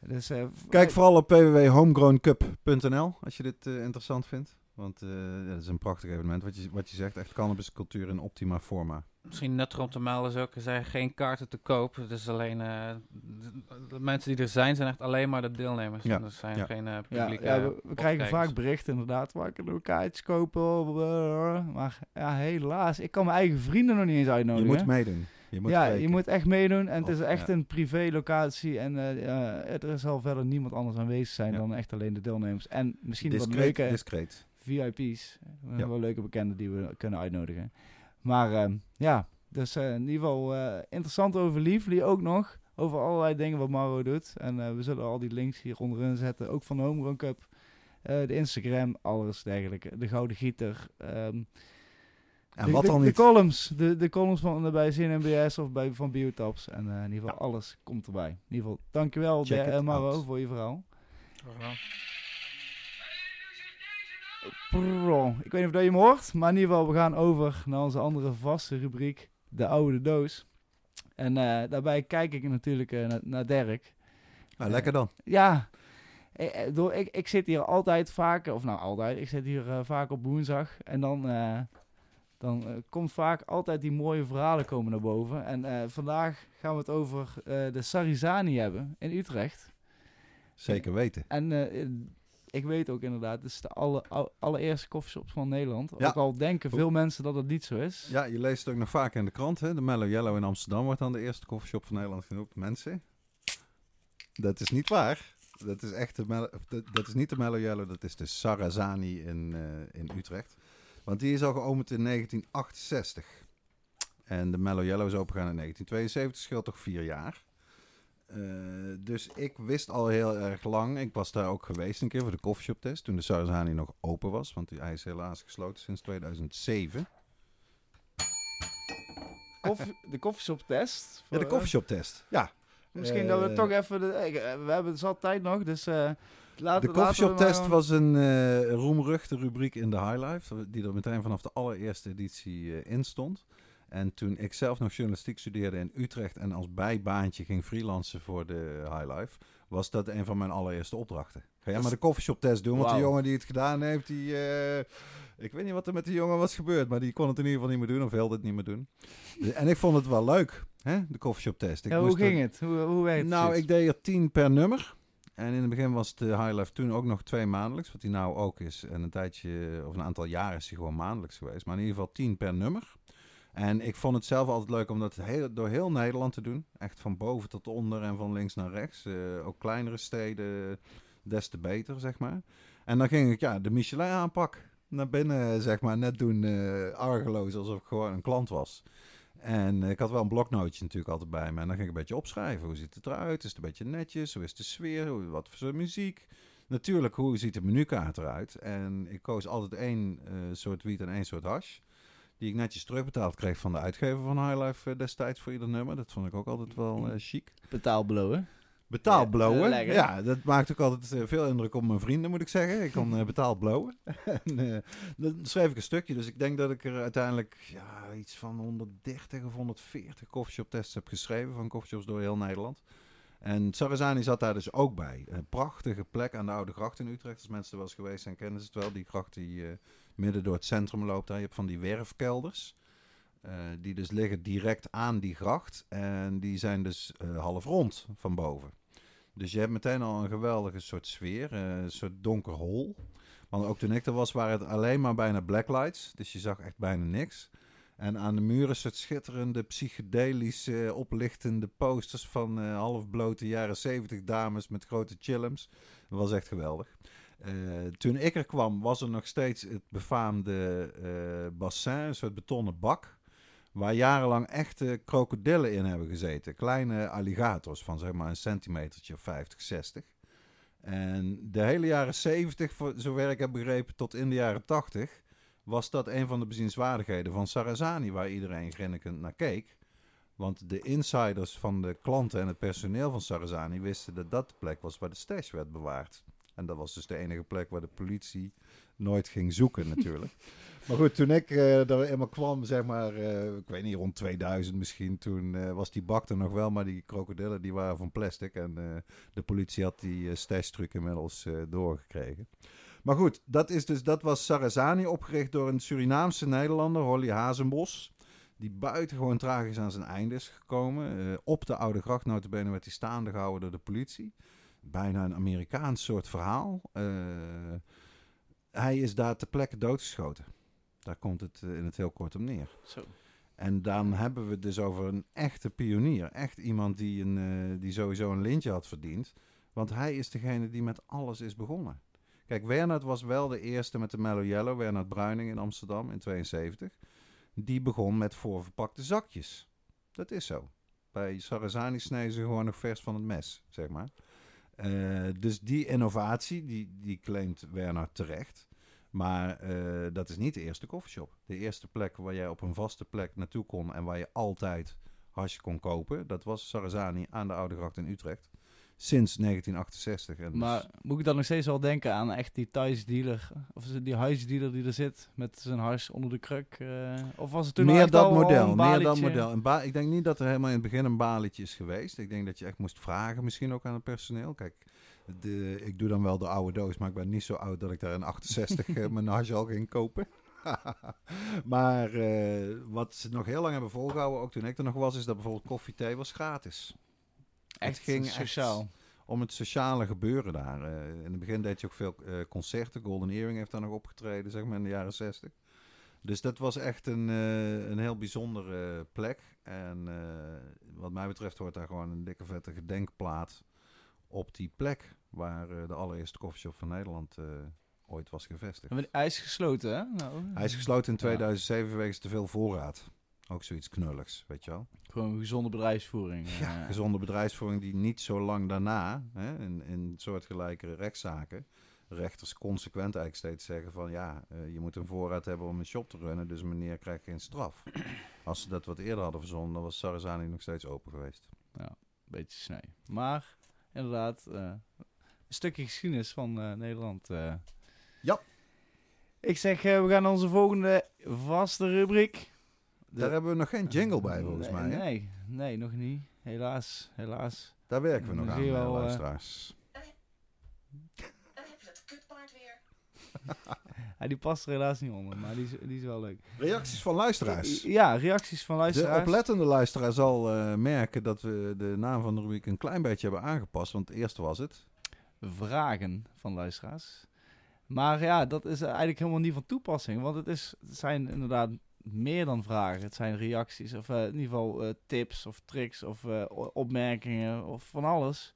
Speaker 2: Dus, eh,
Speaker 1: Kijk vooral op www.homegrowncup.nl als je dit eh, interessant vindt. Want eh, ja, dat is een prachtig evenement. Wat je, wat je zegt, echt cannabiscultuur in optima forma.
Speaker 3: Misschien nuttig om te melden is ook, er zijn geen kaarten te koop. Het is alleen, eh, de, de mensen die er zijn, zijn echt alleen maar de deelnemers.
Speaker 1: Ja,
Speaker 3: En Er zijn
Speaker 1: ja.
Speaker 3: geen eh,
Speaker 2: Ja,
Speaker 3: publieke
Speaker 2: ja, we, we krijgen vaak berichten inderdaad, waar ik een kaartjes kopen. eh, Maar ja, helaas, ik kan mijn eigen vrienden nog niet eens
Speaker 1: Je
Speaker 2: uitnodigen.
Speaker 1: moet meedoen. Je moet
Speaker 2: ja, je moet echt meedoen. En het is echt
Speaker 1: ja.
Speaker 2: een privé locatie. En eh, ja, er zal verder niemand anders aanwezig zijn
Speaker 1: Ja.
Speaker 2: dan echt alleen de deelnemers. En misschien wat
Speaker 1: discreet,
Speaker 2: leuke
Speaker 1: discreet.
Speaker 2: VIP's.
Speaker 1: Ja.
Speaker 2: Wel leuke bekenden die we kunnen uitnodigen. Maar ehm, ja, dus eh, in ieder geval eh, interessant over Liefly ook nog. Over allerlei dingen wat Maro doet. En we zullen al die links hier onderin zetten. Ook van de Homegrown Cup. de Instagram, alles dergelijke. De Gouden Gieter. ehm,
Speaker 1: En
Speaker 2: de,
Speaker 1: wat
Speaker 2: de,
Speaker 1: dan
Speaker 2: de
Speaker 1: niet?
Speaker 2: columns. De, de columns van, bij of bij, van Biotaps. En eh, in ieder geval alles komt erbij. In ieder geval, dankjewel
Speaker 1: Check
Speaker 2: de, eh, Maro
Speaker 1: out.
Speaker 2: voor je verhaal.
Speaker 3: Ja.
Speaker 2: Bro, ik weet niet of dat je hem hoort, maar in ieder geval, we gaan over naar onze andere vaste rubriek, de oude doos. En eh, daarbij kijk ik natuurlijk eh, naar, naar Dirk.
Speaker 1: Nou, lekker dan.
Speaker 2: Ja, eh, eh, door, ik, ik zit hier altijd vaak, of nou altijd, ik zit hier eh, vaak op woensdag. En dan, eh, dan eh, komt vaak altijd die mooie verhalen komen naar boven. En eh, vandaag gaan we het over eh, de Sarizani hebben in Utrecht.
Speaker 1: Zeker weten.
Speaker 2: En ik weet ook inderdaad, het is de alle, al- allereerste koffieshop van Nederland.
Speaker 1: Ja.
Speaker 2: Ook al denken veel mensen dat het niet zo is.
Speaker 1: Ja, je leest het ook nog vaak in de krant. Hè? De Mellow Yellow in Amsterdam wordt dan de eerste koffieshop van Nederland genoemd. Mensen, dat is niet waar. Dat is, echt de of dat, dat is niet de Mellow Yellow, dat is de Sarazani in, in Utrecht. Want die is al geopend in 1968. En de Mellow Yellow is opengegaan in 1972, scheelt toch vier jaar. Eh, dus ik wist al heel erg lang, ik was daar ook geweest een keer voor de koffieshop test, toen de Sarazani nog open was, want die- hij is helaas gesloten sinds 2007.
Speaker 2: Koffie, de koffieshop test.
Speaker 1: Ja, de
Speaker 2: Voor-
Speaker 1: koffieshop test. Ja,
Speaker 2: Misschien dat we
Speaker 1: Eh,
Speaker 2: toch even... De, eh, we hebben zat tijd nog, dus... eh
Speaker 1: De koffieshop
Speaker 2: laten we
Speaker 1: test
Speaker 2: maar
Speaker 1: was een eh roemruchte rubriek in de High Life, die er meteen vanaf de allereerste editie eh, in stond. En toen ik zelf nog journalistiek studeerde in Utrecht en als bijbaantje ging freelancen voor de High Life, was dat een van mijn allereerste opdrachten. Ga jij maar de koffieshop test doen, want de jongen die het gedaan heeft, die... eh, ik weet niet wat er met die jongen was gebeurd, maar die kon het in ieder geval niet meer doen, of wilde het niet meer doen. En ik vond het wel leuk, hè, de koffieshop test. Ik
Speaker 2: Ja, hoe ging het? Hoe, hoe werkt het?
Speaker 1: nou, ik deed er tien per nummer. En in het begin was de High Life toen ook nog twee maandelijks, wat die nou ook is. En een tijdje, of een aantal jaren is hij gewoon maandelijks geweest. Maar in ieder geval tien per nummer. En ik vond het zelf altijd leuk om dat heel, door heel Nederland te doen. Echt van boven tot onder en van links naar rechts. Eh, ook kleinere steden, des te beter, zeg maar. En dan ging ik ja, de Michelin aanpak naar binnen, zeg maar. Net doen uh, argeloos alsof ik gewoon een klant was. En ik had wel een bloknootje natuurlijk altijd bij me. En dan ging ik een beetje opschrijven. Hoe ziet het eruit? Is het een beetje netjes? Hoe is de sfeer? Wat voor muziek? Natuurlijk, hoe ziet de menukaart eruit? En ik koos altijd één uh, soort wiet en één soort hash. Die ik netjes terugbetaald kreeg van de uitgever van Highlife uh, destijds voor ieder nummer. Dat vond ik ook altijd wel uh, chic.
Speaker 2: Betaalblowen.
Speaker 1: Betaald blowen. Ja, ja, dat maakt ook altijd veel indruk op mijn vrienden, moet ik zeggen. Ik kan uh, betaald blowen. en dan schreef ik een stukje. Dus ik denk dat ik er uiteindelijk ja, iets van 130 of 140 coffeeshop tests heb geschreven. Van coffeeshops door heel Nederland. En Sarazani zat daar dus ook bij. Een prachtige plek aan de Oude Gracht in Utrecht. Als mensen er wel eens geweest zijn, kennen ze het wel. Die gracht die midden door het centrum loopt. Daar. Je hebt van die werfkelders. Uh, die dus liggen direct aan die gracht. En die zijn dus uh, half rond van boven. Dus je hebt meteen al een geweldige soort sfeer. Uh, een soort donker hol. Want ook toen ik er was, waren het alleen maar bijna blacklights. Dus je zag echt bijna niks. En aan de muren soort schitterende, psychedelische, oplichtende posters van halfblote jaren 70 dames met grote chillums. Dat was echt geweldig. Toen ik er kwam, was er nog steeds het befaamde bassin, een soort betonnen bak. Waar jarenlang echte krokodillen in hebben gezeten. Kleine alligators van zeg maar een centimetertje of 50, 60. En de hele jaren 70, voor zover ik heb begrepen, tot in de jaren 80, was dat een van de bezienswaardigheden van Sarazani, waar iedereen grinnikend naar keek. Want de insiders van de klanten en het personeel van Sarazani wisten dat dat de plek was waar de stash werd bewaard. En dat was dus de enige plek waar de politie nooit ging zoeken natuurlijk. maar goed, toen ik uh, daar eenmaal kwam, zeg maar, uh, ik weet niet, rond 2000 misschien, toen uh, was die bak er nog wel, maar die krokodillen die waren van plastic. En de politie had die stash-truc inmiddels doorgekregen. Maar goed, dat, is dus, dat was Sarazani, opgericht door een Surinaamse Nederlander, Holly Hazenbos. Die buitengewoon tragisch aan zijn einde is gekomen. op de Oude Gracht, notabene werd hij staande gehouden door de politie bijna een Amerikaans soort verhaal. Hij is daar ter plekke doodgeschoten. Daar komt het in het heel kort om neer.
Speaker 2: Zo.
Speaker 1: En dan hebben we het dus over een echte pionier. Echt iemand die, een, uh, die sowieso een lintje had verdiend. Want hij is degene die met alles is begonnen. Kijk, Wernert was wel de eerste met de Mellow Yellow, Wernert Bruining in Amsterdam in 72. Die begon met voorverpakte zakjes. Dat is zo. Bij Sarazani snijden ze gewoon nog vers van het mes, zeg maar. Uh, dus die innovatie, die, die claimt Werner terecht. Maar uh, dat is niet de eerste koffieshop. De eerste plek waar jij op een vaste plek naartoe kon en waar je altijd hasje kon kopen, dat was Sarazani aan de Oude Gracht in Utrecht sinds 1968. En
Speaker 2: maar
Speaker 1: dus...
Speaker 2: moet ik dan nog steeds wel denken aan echt die Thais dealer, of die huisdealer die er zit met zijn hars onder de kruk? Uh, of was het toen
Speaker 1: meer dat model, meer dat model. Een ba ik denk niet dat er helemaal in het begin een balietje is geweest. Ik denk dat je echt moest vragen, misschien ook aan het personeel. Kijk, de, ik doe dan wel de oude doos, maar ik ben niet zo oud dat ik daar in 68 uh, mijn hars al ging kopen. maar uh, wat ze nog heel lang hebben volgehouden, ook toen ik er nog was, is dat bijvoorbeeld koffie, thee was gratis.
Speaker 2: Echt ging sociaal. Echt
Speaker 1: om het sociale gebeuren daar. Uh, in het begin deed je ook veel uh, concerten. Golden Earring heeft daar nog opgetreden, zeg maar, in de jaren 60. Dus dat was echt een, een heel bijzondere plek. En wat mij betreft hoort daar gewoon een dikke vette gedenkplaat op die plek waar de allereerste koffieshop van Nederland ooit was gevestigd.
Speaker 2: Maar hij is gesloten, hè?
Speaker 1: Nou, hij is gesloten in 2007 ja. wegens te veel voorraad. Ook zoiets knulligs, weet je wel.
Speaker 2: Gewoon gezonde bedrijfsvoering.
Speaker 1: Ja, uh, gezonde bedrijfsvoering die niet zo lang daarna, hè, in, in soortgelijke rechtszaken, rechters consequent eigenlijk steeds zeggen van ja, uh, je moet een voorraad hebben om een shop te runnen, dus meneer krijgt geen straf. Als ze dat wat eerder hadden verzonnen, dan was Sarazani nog steeds open geweest.
Speaker 2: Ja, een beetje snij. Maar inderdaad, uh, een stukje geschiedenis van Nederland.
Speaker 1: Ja.
Speaker 2: Ik zeg, we gaan onze volgende vaste rubriek.
Speaker 1: Daar hebben we nog geen jingle bij, volgens
Speaker 2: nee,
Speaker 1: mij. Hè?
Speaker 2: Nee, nee, nog niet. Helaas, helaas.
Speaker 1: Daar werken we nog aan, wel, luisteraars.
Speaker 4: Dan heb je dat kutpaard weer.
Speaker 2: ja, die past er helaas niet onder, maar die is, die is wel leuk.
Speaker 1: Reacties van luisteraars.
Speaker 2: Ja, reacties van luisteraars.
Speaker 1: De oplettende luisteraar zal uh, merken dat we de naam van de rubriek een klein beetje hebben aangepast. Want eerst was het...
Speaker 2: vragen van luisteraars. Maar ja, dat is eigenlijk helemaal niet van toepassing. Want het, is, het zijn inderdaad meer dan vragen. Het zijn reacties of eh, in ieder geval eh, tips of tricks of eh, opmerkingen of van alles.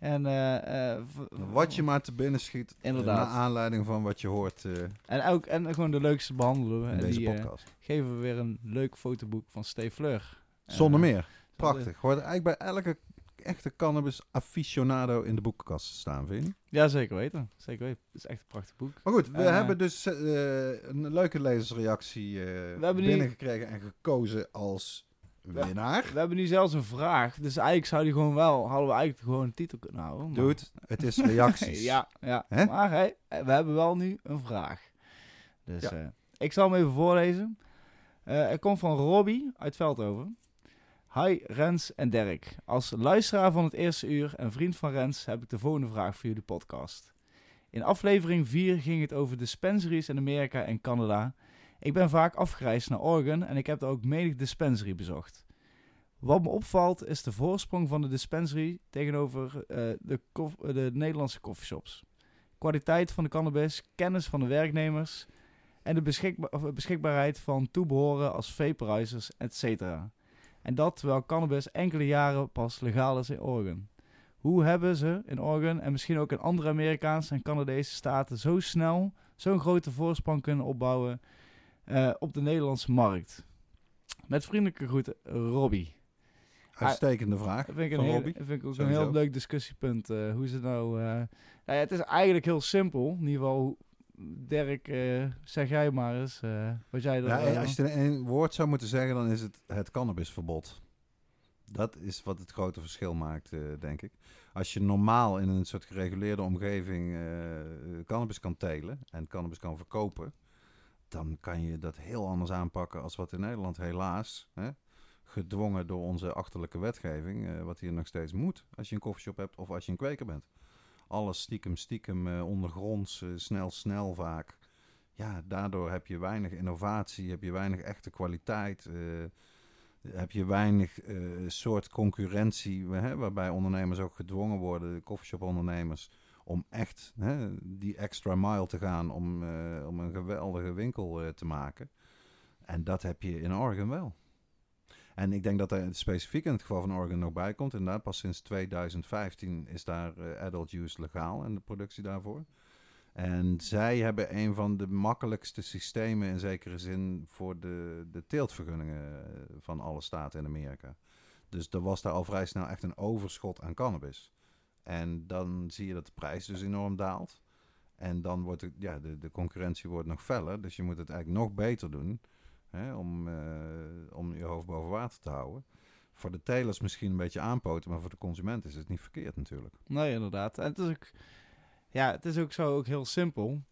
Speaker 2: En, eh, eh, v-
Speaker 1: Wat je maar te binnen schiet. eh,
Speaker 2: Inderdaad.
Speaker 1: Naar aanleiding van wat je hoort
Speaker 2: En, ook, en gewoon de leukste behandelen we.
Speaker 1: in
Speaker 2: En
Speaker 1: deze
Speaker 2: die
Speaker 1: podcast.
Speaker 2: geven we weer een leuk fotoboek van Steve Fleur.
Speaker 1: Zonder meer. Prachtig. Hoort eigenlijk bij elke echte cannabis aficionado in de boekenkast staan, vind je?
Speaker 2: Ja, zeker weten. Zeker weten. Het is echt een prachtig boek.
Speaker 1: Maar goed, we hebben dus een leuke lezersreactie
Speaker 2: nu-
Speaker 1: binnengekregen en gekozen als winnaar.
Speaker 2: We hebben nu zelfs een vraag. Dus eigenlijk zou die gewoon wel... Hadden we eigenlijk gewoon een titel kunnen houden. maar-
Speaker 1: Dude, het is reacties.
Speaker 2: ja, ja. Maar hey, we hebben wel nu een vraag. Dus
Speaker 1: Ja.
Speaker 2: eh, ik zal hem even voorlezen. Eh het komt van Robbie uit Veldhoven. Hi Rens en Dirk. Als luisteraar van het eerste uur en vriend van Rens heb ik de volgende vraag voor jullie podcast. In aflevering 4 ging het over dispensaries in Amerika en Canada. Ik ben vaak afgereisd naar Oregon en ik heb daar ook menig dispensary bezocht. Wat me opvalt is de voorsprong van de dispensary tegenover eh, de, eh, de Nederlandse coffeeshops. Kwaliteit van de cannabis, kennis van de werknemers en de eh, beschikbaarheid van toebehoren als vaporizers, etc. En dat terwijl cannabis enkele jaren pas legaal is in Oregon. Hoe hebben ze in Oregon en misschien ook in andere Amerikaanse en Canadese staten zo snel zo'n grote voorsprong kunnen opbouwen eh, op de Nederlandse markt? Met vriendelijke groeten, Robbie.
Speaker 1: Uitstekende vraag
Speaker 2: Dat vind ik, een
Speaker 1: van
Speaker 2: heel,
Speaker 1: Robbie.
Speaker 2: dat vind ik ook
Speaker 1: Sowieso.
Speaker 2: een heel leuk discussiepunt. eh, hoe ze nou... eh, nou ja, het is eigenlijk heel simpel. In ieder geval, Dirk, zeg jij maar eens wat jij.
Speaker 1: Ja, als je het in één woord zou moeten zeggen, dan is het het cannabisverbod. Dat is wat het grote verschil maakt, denk ik. Als je normaal in een soort gereguleerde omgeving cannabis kan telen en cannabis kan verkopen, dan kan je dat heel anders aanpakken als wat in Nederland helaas, hè, gedwongen door onze achterlijke wetgeving, eh, wat hier nog steeds moet als je een koffieshop hebt of als je een kweker bent. Alles stiekem, stiekem, eh, ondergronds, eh, snel, snel vaak. Ja, daardoor heb je weinig innovatie, heb je weinig echte kwaliteit, heb je weinig soort concurrentie, waarbij ondernemers ook gedwongen worden, de coffeeshop-ondernemers, om echt hè, die extra mile te gaan om, eh, om een geweldige winkel eh, te maken. En dat heb je in Oregon wel. En ik denk dat er specifiek in het geval van Oregon nog bij komt. Inderdaad, pas sinds 2015 is daar eh, adult use legaal en de productie daarvoor. En zij hebben een van de makkelijkste systemen in zekere zin voor de, de teeltvergunningen van alle staten in Amerika. Dus er was daar al vrij snel echt een overschot aan cannabis. En dan zie je dat de prijs dus enorm daalt. En dan wordt het, ja, de, de concurrentie wordt nog feller. Dus je moet het eigenlijk nog beter doen hè, om, eh, om je hoofd boven water te houden. Voor de telers misschien een beetje aanpoten, maar voor de consument is het niet verkeerd natuurlijk.
Speaker 2: Nee, inderdaad. En het is ook, ja, het is ook zo ook heel simpel.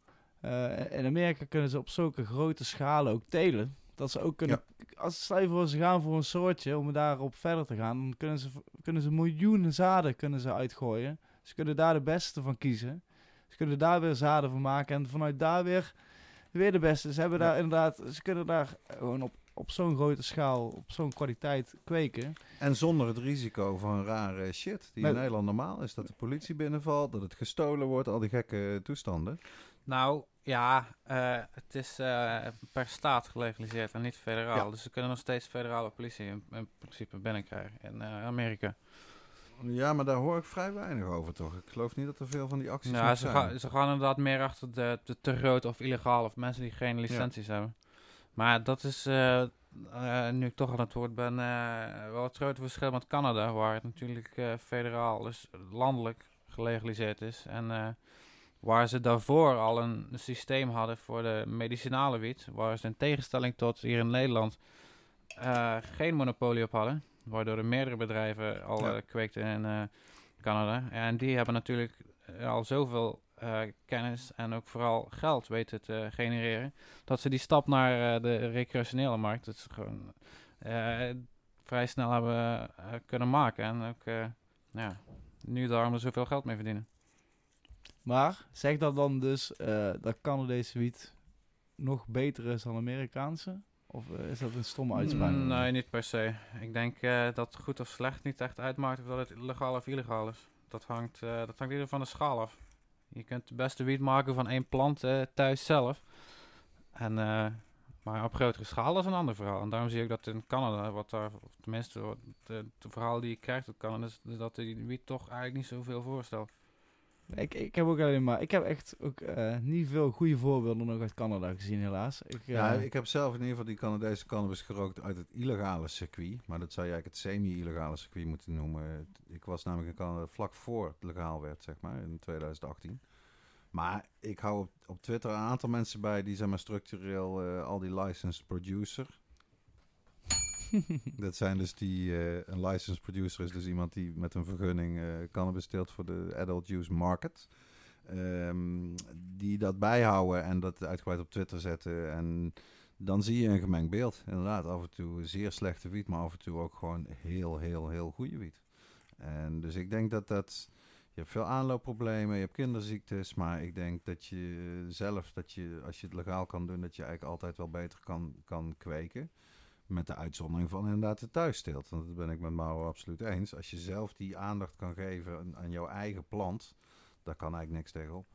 Speaker 2: Eh, in Amerika kunnen ze op zulke grote schalen ook telen. Dat ze ook kunnen, als stel je voor ze gaan voor een soortje om daarop verder te gaan, dan kunnen ze, kunnen ze miljoenen zaden kunnen ze uitgooien. Ze kunnen daar de beste van kiezen. Ze kunnen daar weer zaden van maken en vanuit daar weer, weer de beste. Ze hebben
Speaker 1: Ja.
Speaker 2: daar inderdaad, ze kunnen daar gewoon op, op zo'n grote schaal, op zo'n kwaliteit kweken.
Speaker 1: En zonder het risico van rare shit die
Speaker 2: Met-
Speaker 1: in Nederland normaal is. Dat de politie binnenvalt, dat het gestolen wordt, al die gekke toestanden.
Speaker 3: Nou, ja, eh, het is eh, per staat gelegaliseerd en niet federaal.
Speaker 1: Ja.
Speaker 3: Dus ze kunnen nog steeds federale politie in, in principe binnenkrijgen in eh, Amerika.
Speaker 1: Ja, maar daar hoor ik vrij weinig over toch. Ik geloof niet dat er veel van die acties nog
Speaker 3: ze,
Speaker 1: zijn.
Speaker 3: gaan ze gaan inderdaad meer achter de, de te groot of illegaal of mensen die geen licenties hebben. Maar dat is, nu ik toch aan het woord ben, wel het grote verschil met Canada, waar het natuurlijk federaal, dus landelijk gelegaliseerd is. En waar ze daarvoor al een systeem hadden voor de medicinale wiet, waar ze in tegenstelling tot hier in Nederland eh, geen monopolie op hadden, waardoor er meerdere bedrijven al
Speaker 1: Ja.
Speaker 3: eh, kweekten in eh, Canada. En die hebben natuurlijk al zoveel kennis en ook vooral geld weten te genereren, dat ze die stap naar de recreationele markt dat ze gewoon vrij snel hebben kunnen maken. En ook ja, nu daarom er zoveel geld mee verdienen.
Speaker 2: Maar zeg dat dan dus eh, dat Canadese wiet nog beter is dan Amerikaanse? Of eh, is dat een stomme uitspraak?
Speaker 3: Mm, Nee, niet per se. Ik denk eh, dat goed of slecht niet echt uitmaakt of dat het legaal of illegaal is. dat hangt, dat hangt ieder van de schaal af. Je kunt de beste wiet maken van één plant thuis zelf. En, maar op grotere schaal is een ander verhaal. En daarom zie ik dat in Canada, wat daar, of tenminste, de verhaal die je krijgt uit Canada, is dat die wiet toch eigenlijk niet zoveel voorstelt.
Speaker 2: Ik, ik heb ook alleen maar... Ik heb echt ook eh, niet veel goede voorbeelden nog uit Canada gezien, helaas. Ik,
Speaker 1: Ja,
Speaker 2: eh,
Speaker 1: ik heb zelf in ieder geval die Canadese cannabis gerookt uit het illegale circuit. Maar dat zou je eigenlijk het semi-illegale circuit moeten noemen. Ik was namelijk in Canada vlak voor het legaal werd, zeg maar, in 2018. Maar ik hou op, op Twitter een aantal mensen bij die zijn maar structureel eh, al die licensed producer. dat zijn dus die, eh, een licensed producer is dus iemand die met een vergunning eh, cannabis teelt voor de adult use market. Ehm, die dat bijhouden en dat uitgebreid op Twitter zetten. En dan zie je een gemengd beeld. Inderdaad, af en toe zeer slechte wiet, maar af en toe ook gewoon heel, heel, heel goede wiet. En dus ik denk dat dat... Je hebt veel aanloopproblemen, je hebt kinderziektes, maar ik denk dat je zelf, dat je, als je het legaal kan doen, dat je eigenlijk altijd wel beter kan, kan kweken. Met de uitzondering van inderdaad de thuissteelt. Want dat ben ik met Mauro absoluut eens. Als je zelf die aandacht kan geven aan, aan jouw eigen plant, daar kan eigenlijk niks tegenop.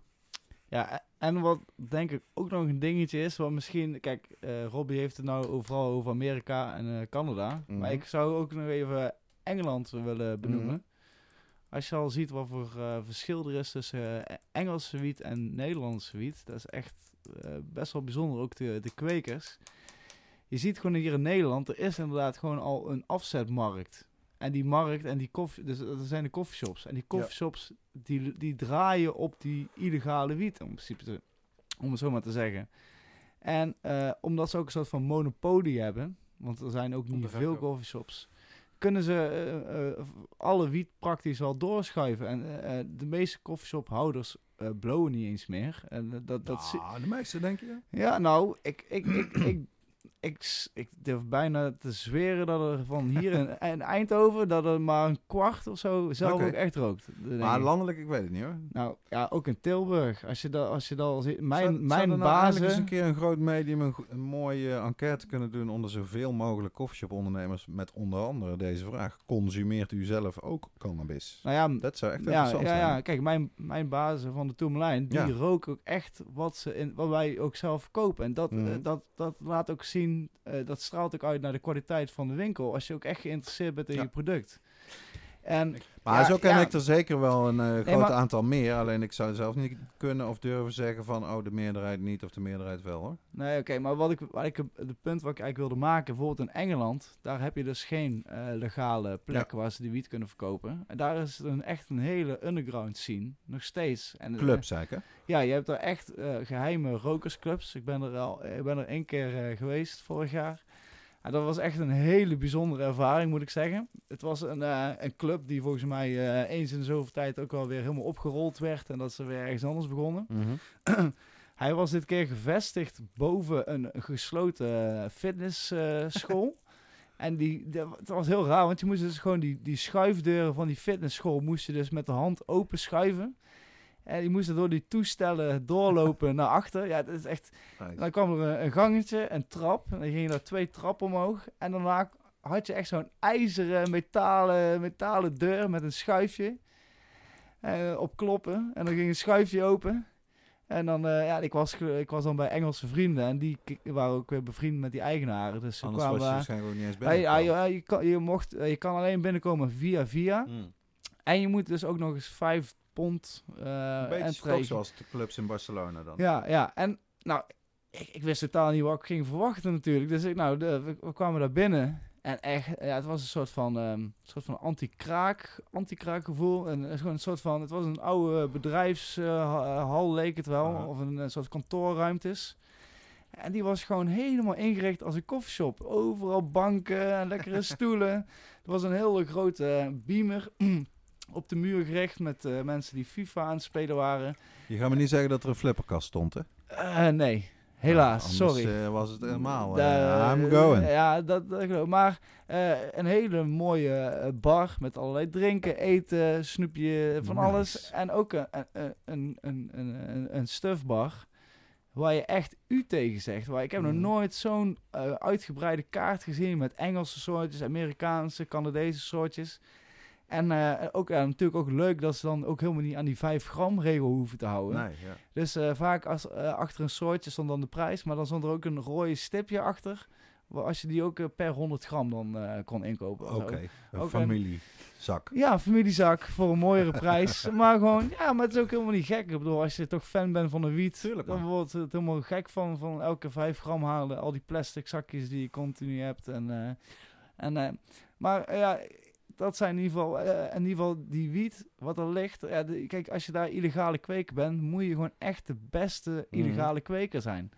Speaker 2: Ja, en wat denk ik ook nog een dingetje is, wat misschien, kijk, eh Robbie heeft het nou overal over Amerika en eh, Canada,
Speaker 1: Mhm.
Speaker 2: maar ik zou ook nog even Engeland willen benoemen.
Speaker 1: Mhm.
Speaker 2: Als je al ziet wat voor eh, verschil er is tussen Engelse wiet en Nederlandse wiet, dat is echt best wel bijzonder, ook de, de kwekers. Je ziet gewoon hier in Nederland, er is inderdaad gewoon al een afzetmarkt. En die markt en die koffie, dus dat zijn de coffeeshops. En die coffeeshops, die, die draaien op die illegale wiet, om, in principe te, om het zo maar te zeggen. En eh, omdat ze ook een soort van monopolie hebben, want er zijn ook niet veel
Speaker 3: verkoop.
Speaker 2: coffeeshops, kunnen ze eh, eh, alle wiet praktisch al doorschuiven. En eh, eh, de meeste coffeeshophouders eh blowen niet eens meer. En eh, dat, dat,
Speaker 1: Ah, de meeste denk je?
Speaker 2: ja, nou, ik, ik, ik, ik, ik, ik durf bijna te zweren dat er van hier in, in Eindhoven, dat er maar een kwart of zo zelf ook echt rookt.
Speaker 1: Maar landelijk, ik weet het niet hoor.
Speaker 2: Nou, ja, ook in Tilburg. Als je dat, als je dat al ziet. Mijn,
Speaker 1: Zou- zou
Speaker 2: mijn
Speaker 1: er nou eigenlijk eens een keer een groot medium een, mooie enquête kunnen doen onder zoveel mogelijk coffeeshop-ondernemers met onder andere deze vraag: consumeert u zelf ook cannabis?
Speaker 2: Nou ja,
Speaker 1: Dat zou echt
Speaker 2: ja,
Speaker 1: interessant
Speaker 2: ja,
Speaker 1: zijn.
Speaker 2: ja, kijk, mijn, mijn bazen van de Tourmalijn, die roken ook echt wat, ze in, wat wij ook zelf kopen. En dat,
Speaker 1: Mhm.
Speaker 2: eh, dat, dat laat ook zien, eh, dat straalt ook uit naar de kwaliteit van de winkel. Als je ook echt geïnteresseerd bent in
Speaker 1: Ja.
Speaker 2: je product. En
Speaker 1: Maar
Speaker 2: Ja,
Speaker 1: zo ken
Speaker 2: ja.
Speaker 1: ik er zeker wel een eh, groot
Speaker 2: maar-
Speaker 1: aantal meer. Alleen ik zou zelf niet kunnen of durven zeggen van... oh, de meerderheid niet of de meerderheid wel hoor.
Speaker 2: Nee, oké, maar wat ik, wat ik, de punt wat ik eigenlijk wilde maken, bijvoorbeeld in Engeland, daar heb je dus geen eh, legale plek waar ze die wiet kunnen verkopen. En daar is een, echt een hele underground scene, nog steeds. En, eh,
Speaker 1: Club, zei ik hè?
Speaker 2: ja, je hebt daar echt eh, geheime rokersclubs. Ik ben er al, ik ben er één keer eh, geweest vorig jaar. En dat was echt een hele bijzondere ervaring, moet ik zeggen. Het was een, eh, een club die volgens mij eh, eens in de zoveel tijd ook wel weer helemaal opgerold werd. En dat ze weer ergens anders begonnen. Hij was dit keer gevestigd boven een gesloten fitnessschool. en die, het was heel raar, want je moest dus gewoon die, die schuifdeuren van die fitnessschool moest je dus met de hand open schuiven. En die moesten door die toestellen doorlopen naar achter. Ja, dat is echt...
Speaker 1: Nice.
Speaker 2: Dan kwam er een, een gangetje, een trap. En dan ging je daar twee trappen omhoog. En daarna had je echt zo'n ijzeren metalen, metalen deur met een schuifje. eh, op kloppen. En dan ging een schuifje open. En dan, eh, ja, ik was, ik was dan bij Engelse vrienden. En die waren ook weer bevriend met die eigenaren. Dus ze kwamen
Speaker 1: was je waarschijnlijk ook niet eens
Speaker 2: ja, ja, je, kan, je, mocht, je kan alleen binnenkomen via via.
Speaker 1: Hmm.
Speaker 2: En je moet dus ook nog eens vijf pond eh
Speaker 1: Een beetje zoals de clubs in Barcelona dan.
Speaker 2: Ja, ja. En nou, ik, ik wist totaal niet wat ik ging verwachten natuurlijk. Dus ik, nou, de, we, we kwamen daar binnen. En echt, ja, het was een soort van, ehm soort van anti-kraak, anti-kraak gevoel. En het is gewoon een soort van, het was een oude bedrijfshal leek het wel. Of een, een soort kantoorruimtes. En die was gewoon helemaal ingericht als een koffieshop. Overal banken en lekkere stoelen. Er was een hele grote eh, beamer op de muur gericht met eh, mensen die FIFA aan het spelen waren.
Speaker 1: Je gaat me niet zeggen dat er een flipperkast stond hè?
Speaker 2: Eh, nee, helaas,
Speaker 1: Anders,
Speaker 2: sorry.
Speaker 1: eh, was het helemaal. I'm going.
Speaker 2: Ja, dat, dat geloof ik. Maar een hele mooie bar met allerlei drinken, eten, snoepje, van
Speaker 1: Nice.
Speaker 2: alles. En ook een, een, een, een, een, een, stuffbar waar je echt u tegen zegt. Waar, ik heb nog
Speaker 1: Mhm.
Speaker 2: nooit zo'n uitgebreide kaart gezien met Engelse soortjes, Amerikaanse, Canadese soortjes. En eh, ook, ja, natuurlijk ook leuk dat ze dan ook helemaal niet aan die 5 gram regel hoeven te houden.
Speaker 1: Nee, ja.
Speaker 2: Dus eh, vaak als, eh, achter een soortje stond dan de prijs, maar dan stond er ook een rode stipje achter. Waar als je die ook per 100 gram dan kon inkopen.
Speaker 1: Oké, een
Speaker 2: Ook een-
Speaker 1: familiezak.
Speaker 2: Ja, familiezak voor een mooiere prijs. Maar gewoon, ja, maar het is ook helemaal niet gek. Ik bedoel, als je toch fan bent van de wiet,
Speaker 1: Tuurlijk,
Speaker 2: dan wordt het helemaal gek van, van elke 5 gram halen. Al die plastic zakjes die je continu hebt. En, en, maar ja, dat zijn in ieder geval, eh, in ieder geval die wiet, wat er ligt. De- kijk, als je daar illegale kweker bent, moet je gewoon echt de beste
Speaker 1: Mhm.
Speaker 2: illegale kweker zijn.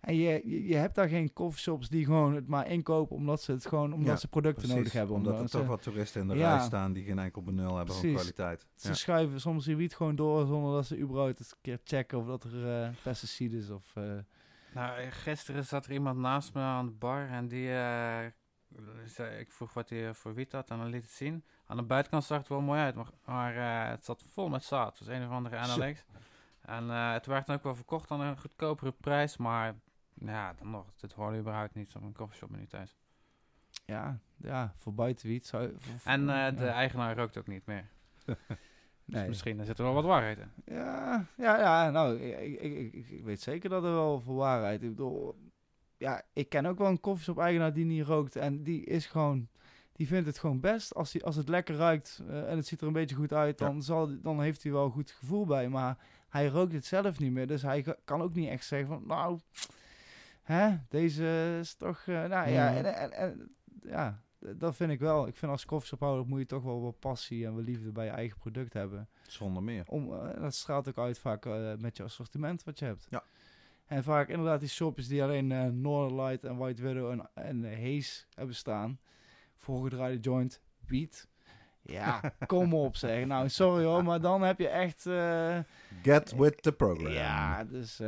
Speaker 2: En je, je, je hebt daar geen coffeeshops die gewoon het maar inkopen omdat ze het gewoon omdat
Speaker 1: Ja,
Speaker 2: ze producten
Speaker 1: Precies,
Speaker 2: nodig hebben.
Speaker 1: omdat er
Speaker 2: ze-
Speaker 1: toch wat toeristen in de
Speaker 2: Ja.
Speaker 1: rij staan die geen enkel benul hebben van
Speaker 2: Precies.
Speaker 1: kwaliteit.
Speaker 2: Ze
Speaker 1: Ja.
Speaker 2: schuiven soms die wiet gewoon door zonder dat ze überhaupt eens een keer checken of dat er eh pesticides of... eh,
Speaker 3: Nou, eh, gisteren zat er iemand naast me aan de bar en die eh, zei, ik vroeg wat hij voor wiet had en dan liet het zien. Aan de buitenkant zag het wel mooi uit, maar, maar eh, het zat vol met zaad. Het was een of andere. NLX. En eh, het werd dan ook wel verkocht aan een goedkopere prijs, maar ja, dan nog, dit hoorde je überhaupt niet op een koffieshop menu thuis.
Speaker 2: ja, ja, voor buitenwiet zou... voor-
Speaker 3: En eh, de eigenaar rookt ook niet meer. Dus
Speaker 2: Nee.
Speaker 3: misschien zit er wel wat waarheid in.
Speaker 2: Ja, ja, ja, nou, ik, ik, ik, ik weet zeker dat er wel voor waarheid. Ik bedoel, ja, ik ken ook wel een koffieshop-eigenaar die niet rookt. En die is gewoon, die vindt het gewoon best. Als, die, als het lekker ruikt eh, en het ziet er een beetje goed uit,
Speaker 1: Ja.
Speaker 2: dan, zal, dan heeft hij wel een goed gevoel bij. Maar hij rookt het zelf niet meer. Dus hij kan ook niet echt zeggen van, nou, hè, deze is toch, eh, nou ja,
Speaker 1: Mhm.
Speaker 2: en, en, en- ja, dat vind ik wel. Ik vind als koffieshophouder moet je toch wel wat passie en wat liefde bij je eigen product hebben.
Speaker 1: Zonder meer.
Speaker 2: Om, eh, dat straalt ook uit vaak met je assortiment wat je hebt.
Speaker 1: Ja.
Speaker 2: En vaak inderdaad die shopjes die alleen eh Northern Light en White Widow en, en eh, Haze hebben staan. Voorgedraaide joint, beat. Ja, kom op zeg. Nou, sorry hoor, maar dan heb je echt... eh,
Speaker 1: Get with the program.
Speaker 2: ja, dus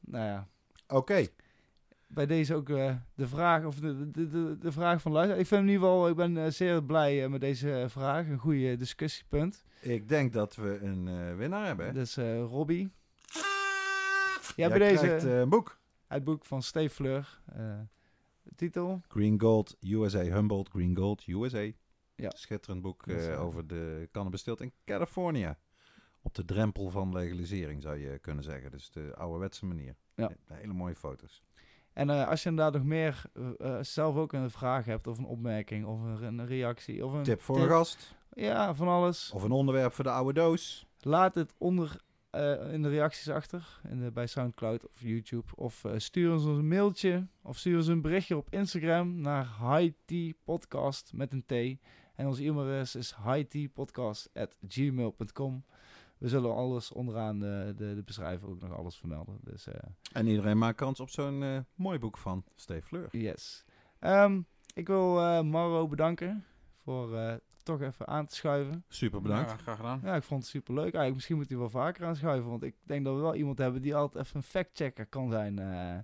Speaker 2: nou ja.
Speaker 1: Oké.
Speaker 2: Bij deze ook de vraag, of de, de, de, de vraag van luister. Ik vind in ieder geval, ik ben zeer blij met deze vraag. Een goede discussiepunt.
Speaker 1: Ik denk dat we een winnaar hebben.
Speaker 2: Dus Robbie. Ja, bij deze...
Speaker 1: krijgt eh, een boek.
Speaker 2: Het boek van Steve Fleur. eh, titel?
Speaker 1: Green Gold USA. Humboldt Green Gold USA.
Speaker 2: Ja.
Speaker 1: Schitterend boek eh, over de cannabissteelt in Californië. Op de drempel van legalisering zou je kunnen zeggen. Dus de ouderwetse manier.
Speaker 2: Ja.
Speaker 1: Hele mooie foto's.
Speaker 2: En als je inderdaad nog meer zelf ook een vraag hebt of een opmerking of een, een reactie of een
Speaker 1: Tip voor een gast.
Speaker 2: Ja, van alles.
Speaker 1: Of een onderwerp voor de oude doos.
Speaker 2: Laat het onder eh, in de reacties achter in de, bij Soundcloud of YouTube. Of eh, stuur ons een mailtje of stuur ons een berichtje op Instagram naar Podcast met een T. En ons e-mailadres is hightpodcast@gmail.com. We zullen alles onderaan de, de, de beschrijving ook nog alles vermelden. Dus eh,
Speaker 1: En iedereen maakt kans op zo'n mooi boek van Steve Fleur.
Speaker 2: Yes. Ehm, ik wil Maro bedanken voor toch even aan te schuiven.
Speaker 1: Super bedankt.
Speaker 3: Ja, graag gedaan.
Speaker 2: Ja, ik vond het super leuk. Eigenlijk misschien moet hij wel vaker aanschuiven, want ik denk dat we wel iemand hebben die altijd even een fact-checker kan zijn. eh.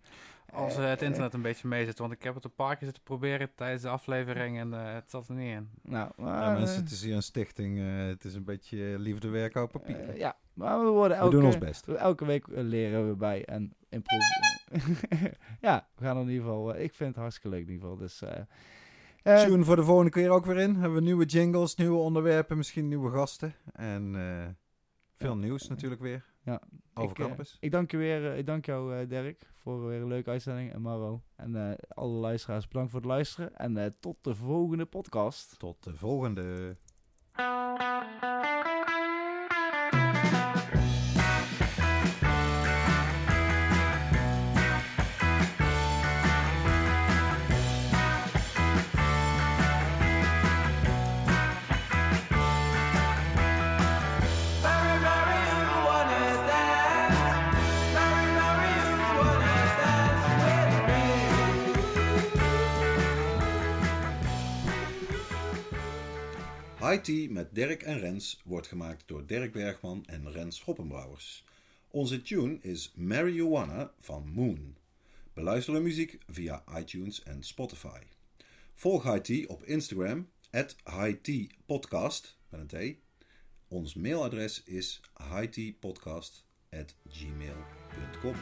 Speaker 3: Als eh,
Speaker 2: Eh,
Speaker 3: het internet een beetje mee zit, want ik heb het een paar keer zitten proberen tijdens de aflevering en eh, het zat er niet in.
Speaker 2: Nou,
Speaker 1: Ja,
Speaker 2: maar,
Speaker 1: mensen,
Speaker 2: eh,
Speaker 1: het is hier een stichting. eh, het is een beetje liefdewerk op papier.
Speaker 2: eh, ja, maar we worden
Speaker 1: we
Speaker 2: elke,
Speaker 1: doen ons best.
Speaker 2: elke week eh, leren we bij en improve. ja, we gaan in ieder geval. eh, ik vind het hartstikke leuk in ieder geval. Dus, eh,
Speaker 1: Tune voor de volgende keer ook weer in. Hebben we nieuwe jingles, nieuwe onderwerpen, misschien nieuwe gasten. En eh, veel
Speaker 2: Ja.
Speaker 1: nieuws natuurlijk weer.
Speaker 2: Ja.
Speaker 1: Over
Speaker 2: ik, eh,
Speaker 1: campus.
Speaker 2: ik dank je weer, ik dank jou Dirk voor weer een leuke uitzending en Maro en alle luisteraars bedankt voor het luisteren en tot de volgende podcast.
Speaker 1: Tot de volgende. IT met Dirk en Rens wordt gemaakt door Dirk Bergman en Rens Schoppenbrouwers. Onze tune is Marijuana van Moon. Beluister de muziek via iTunes en Spotify. Volg IT op Instagram, at met een T. Ons mailadres is HiT_podcast@gmail.com.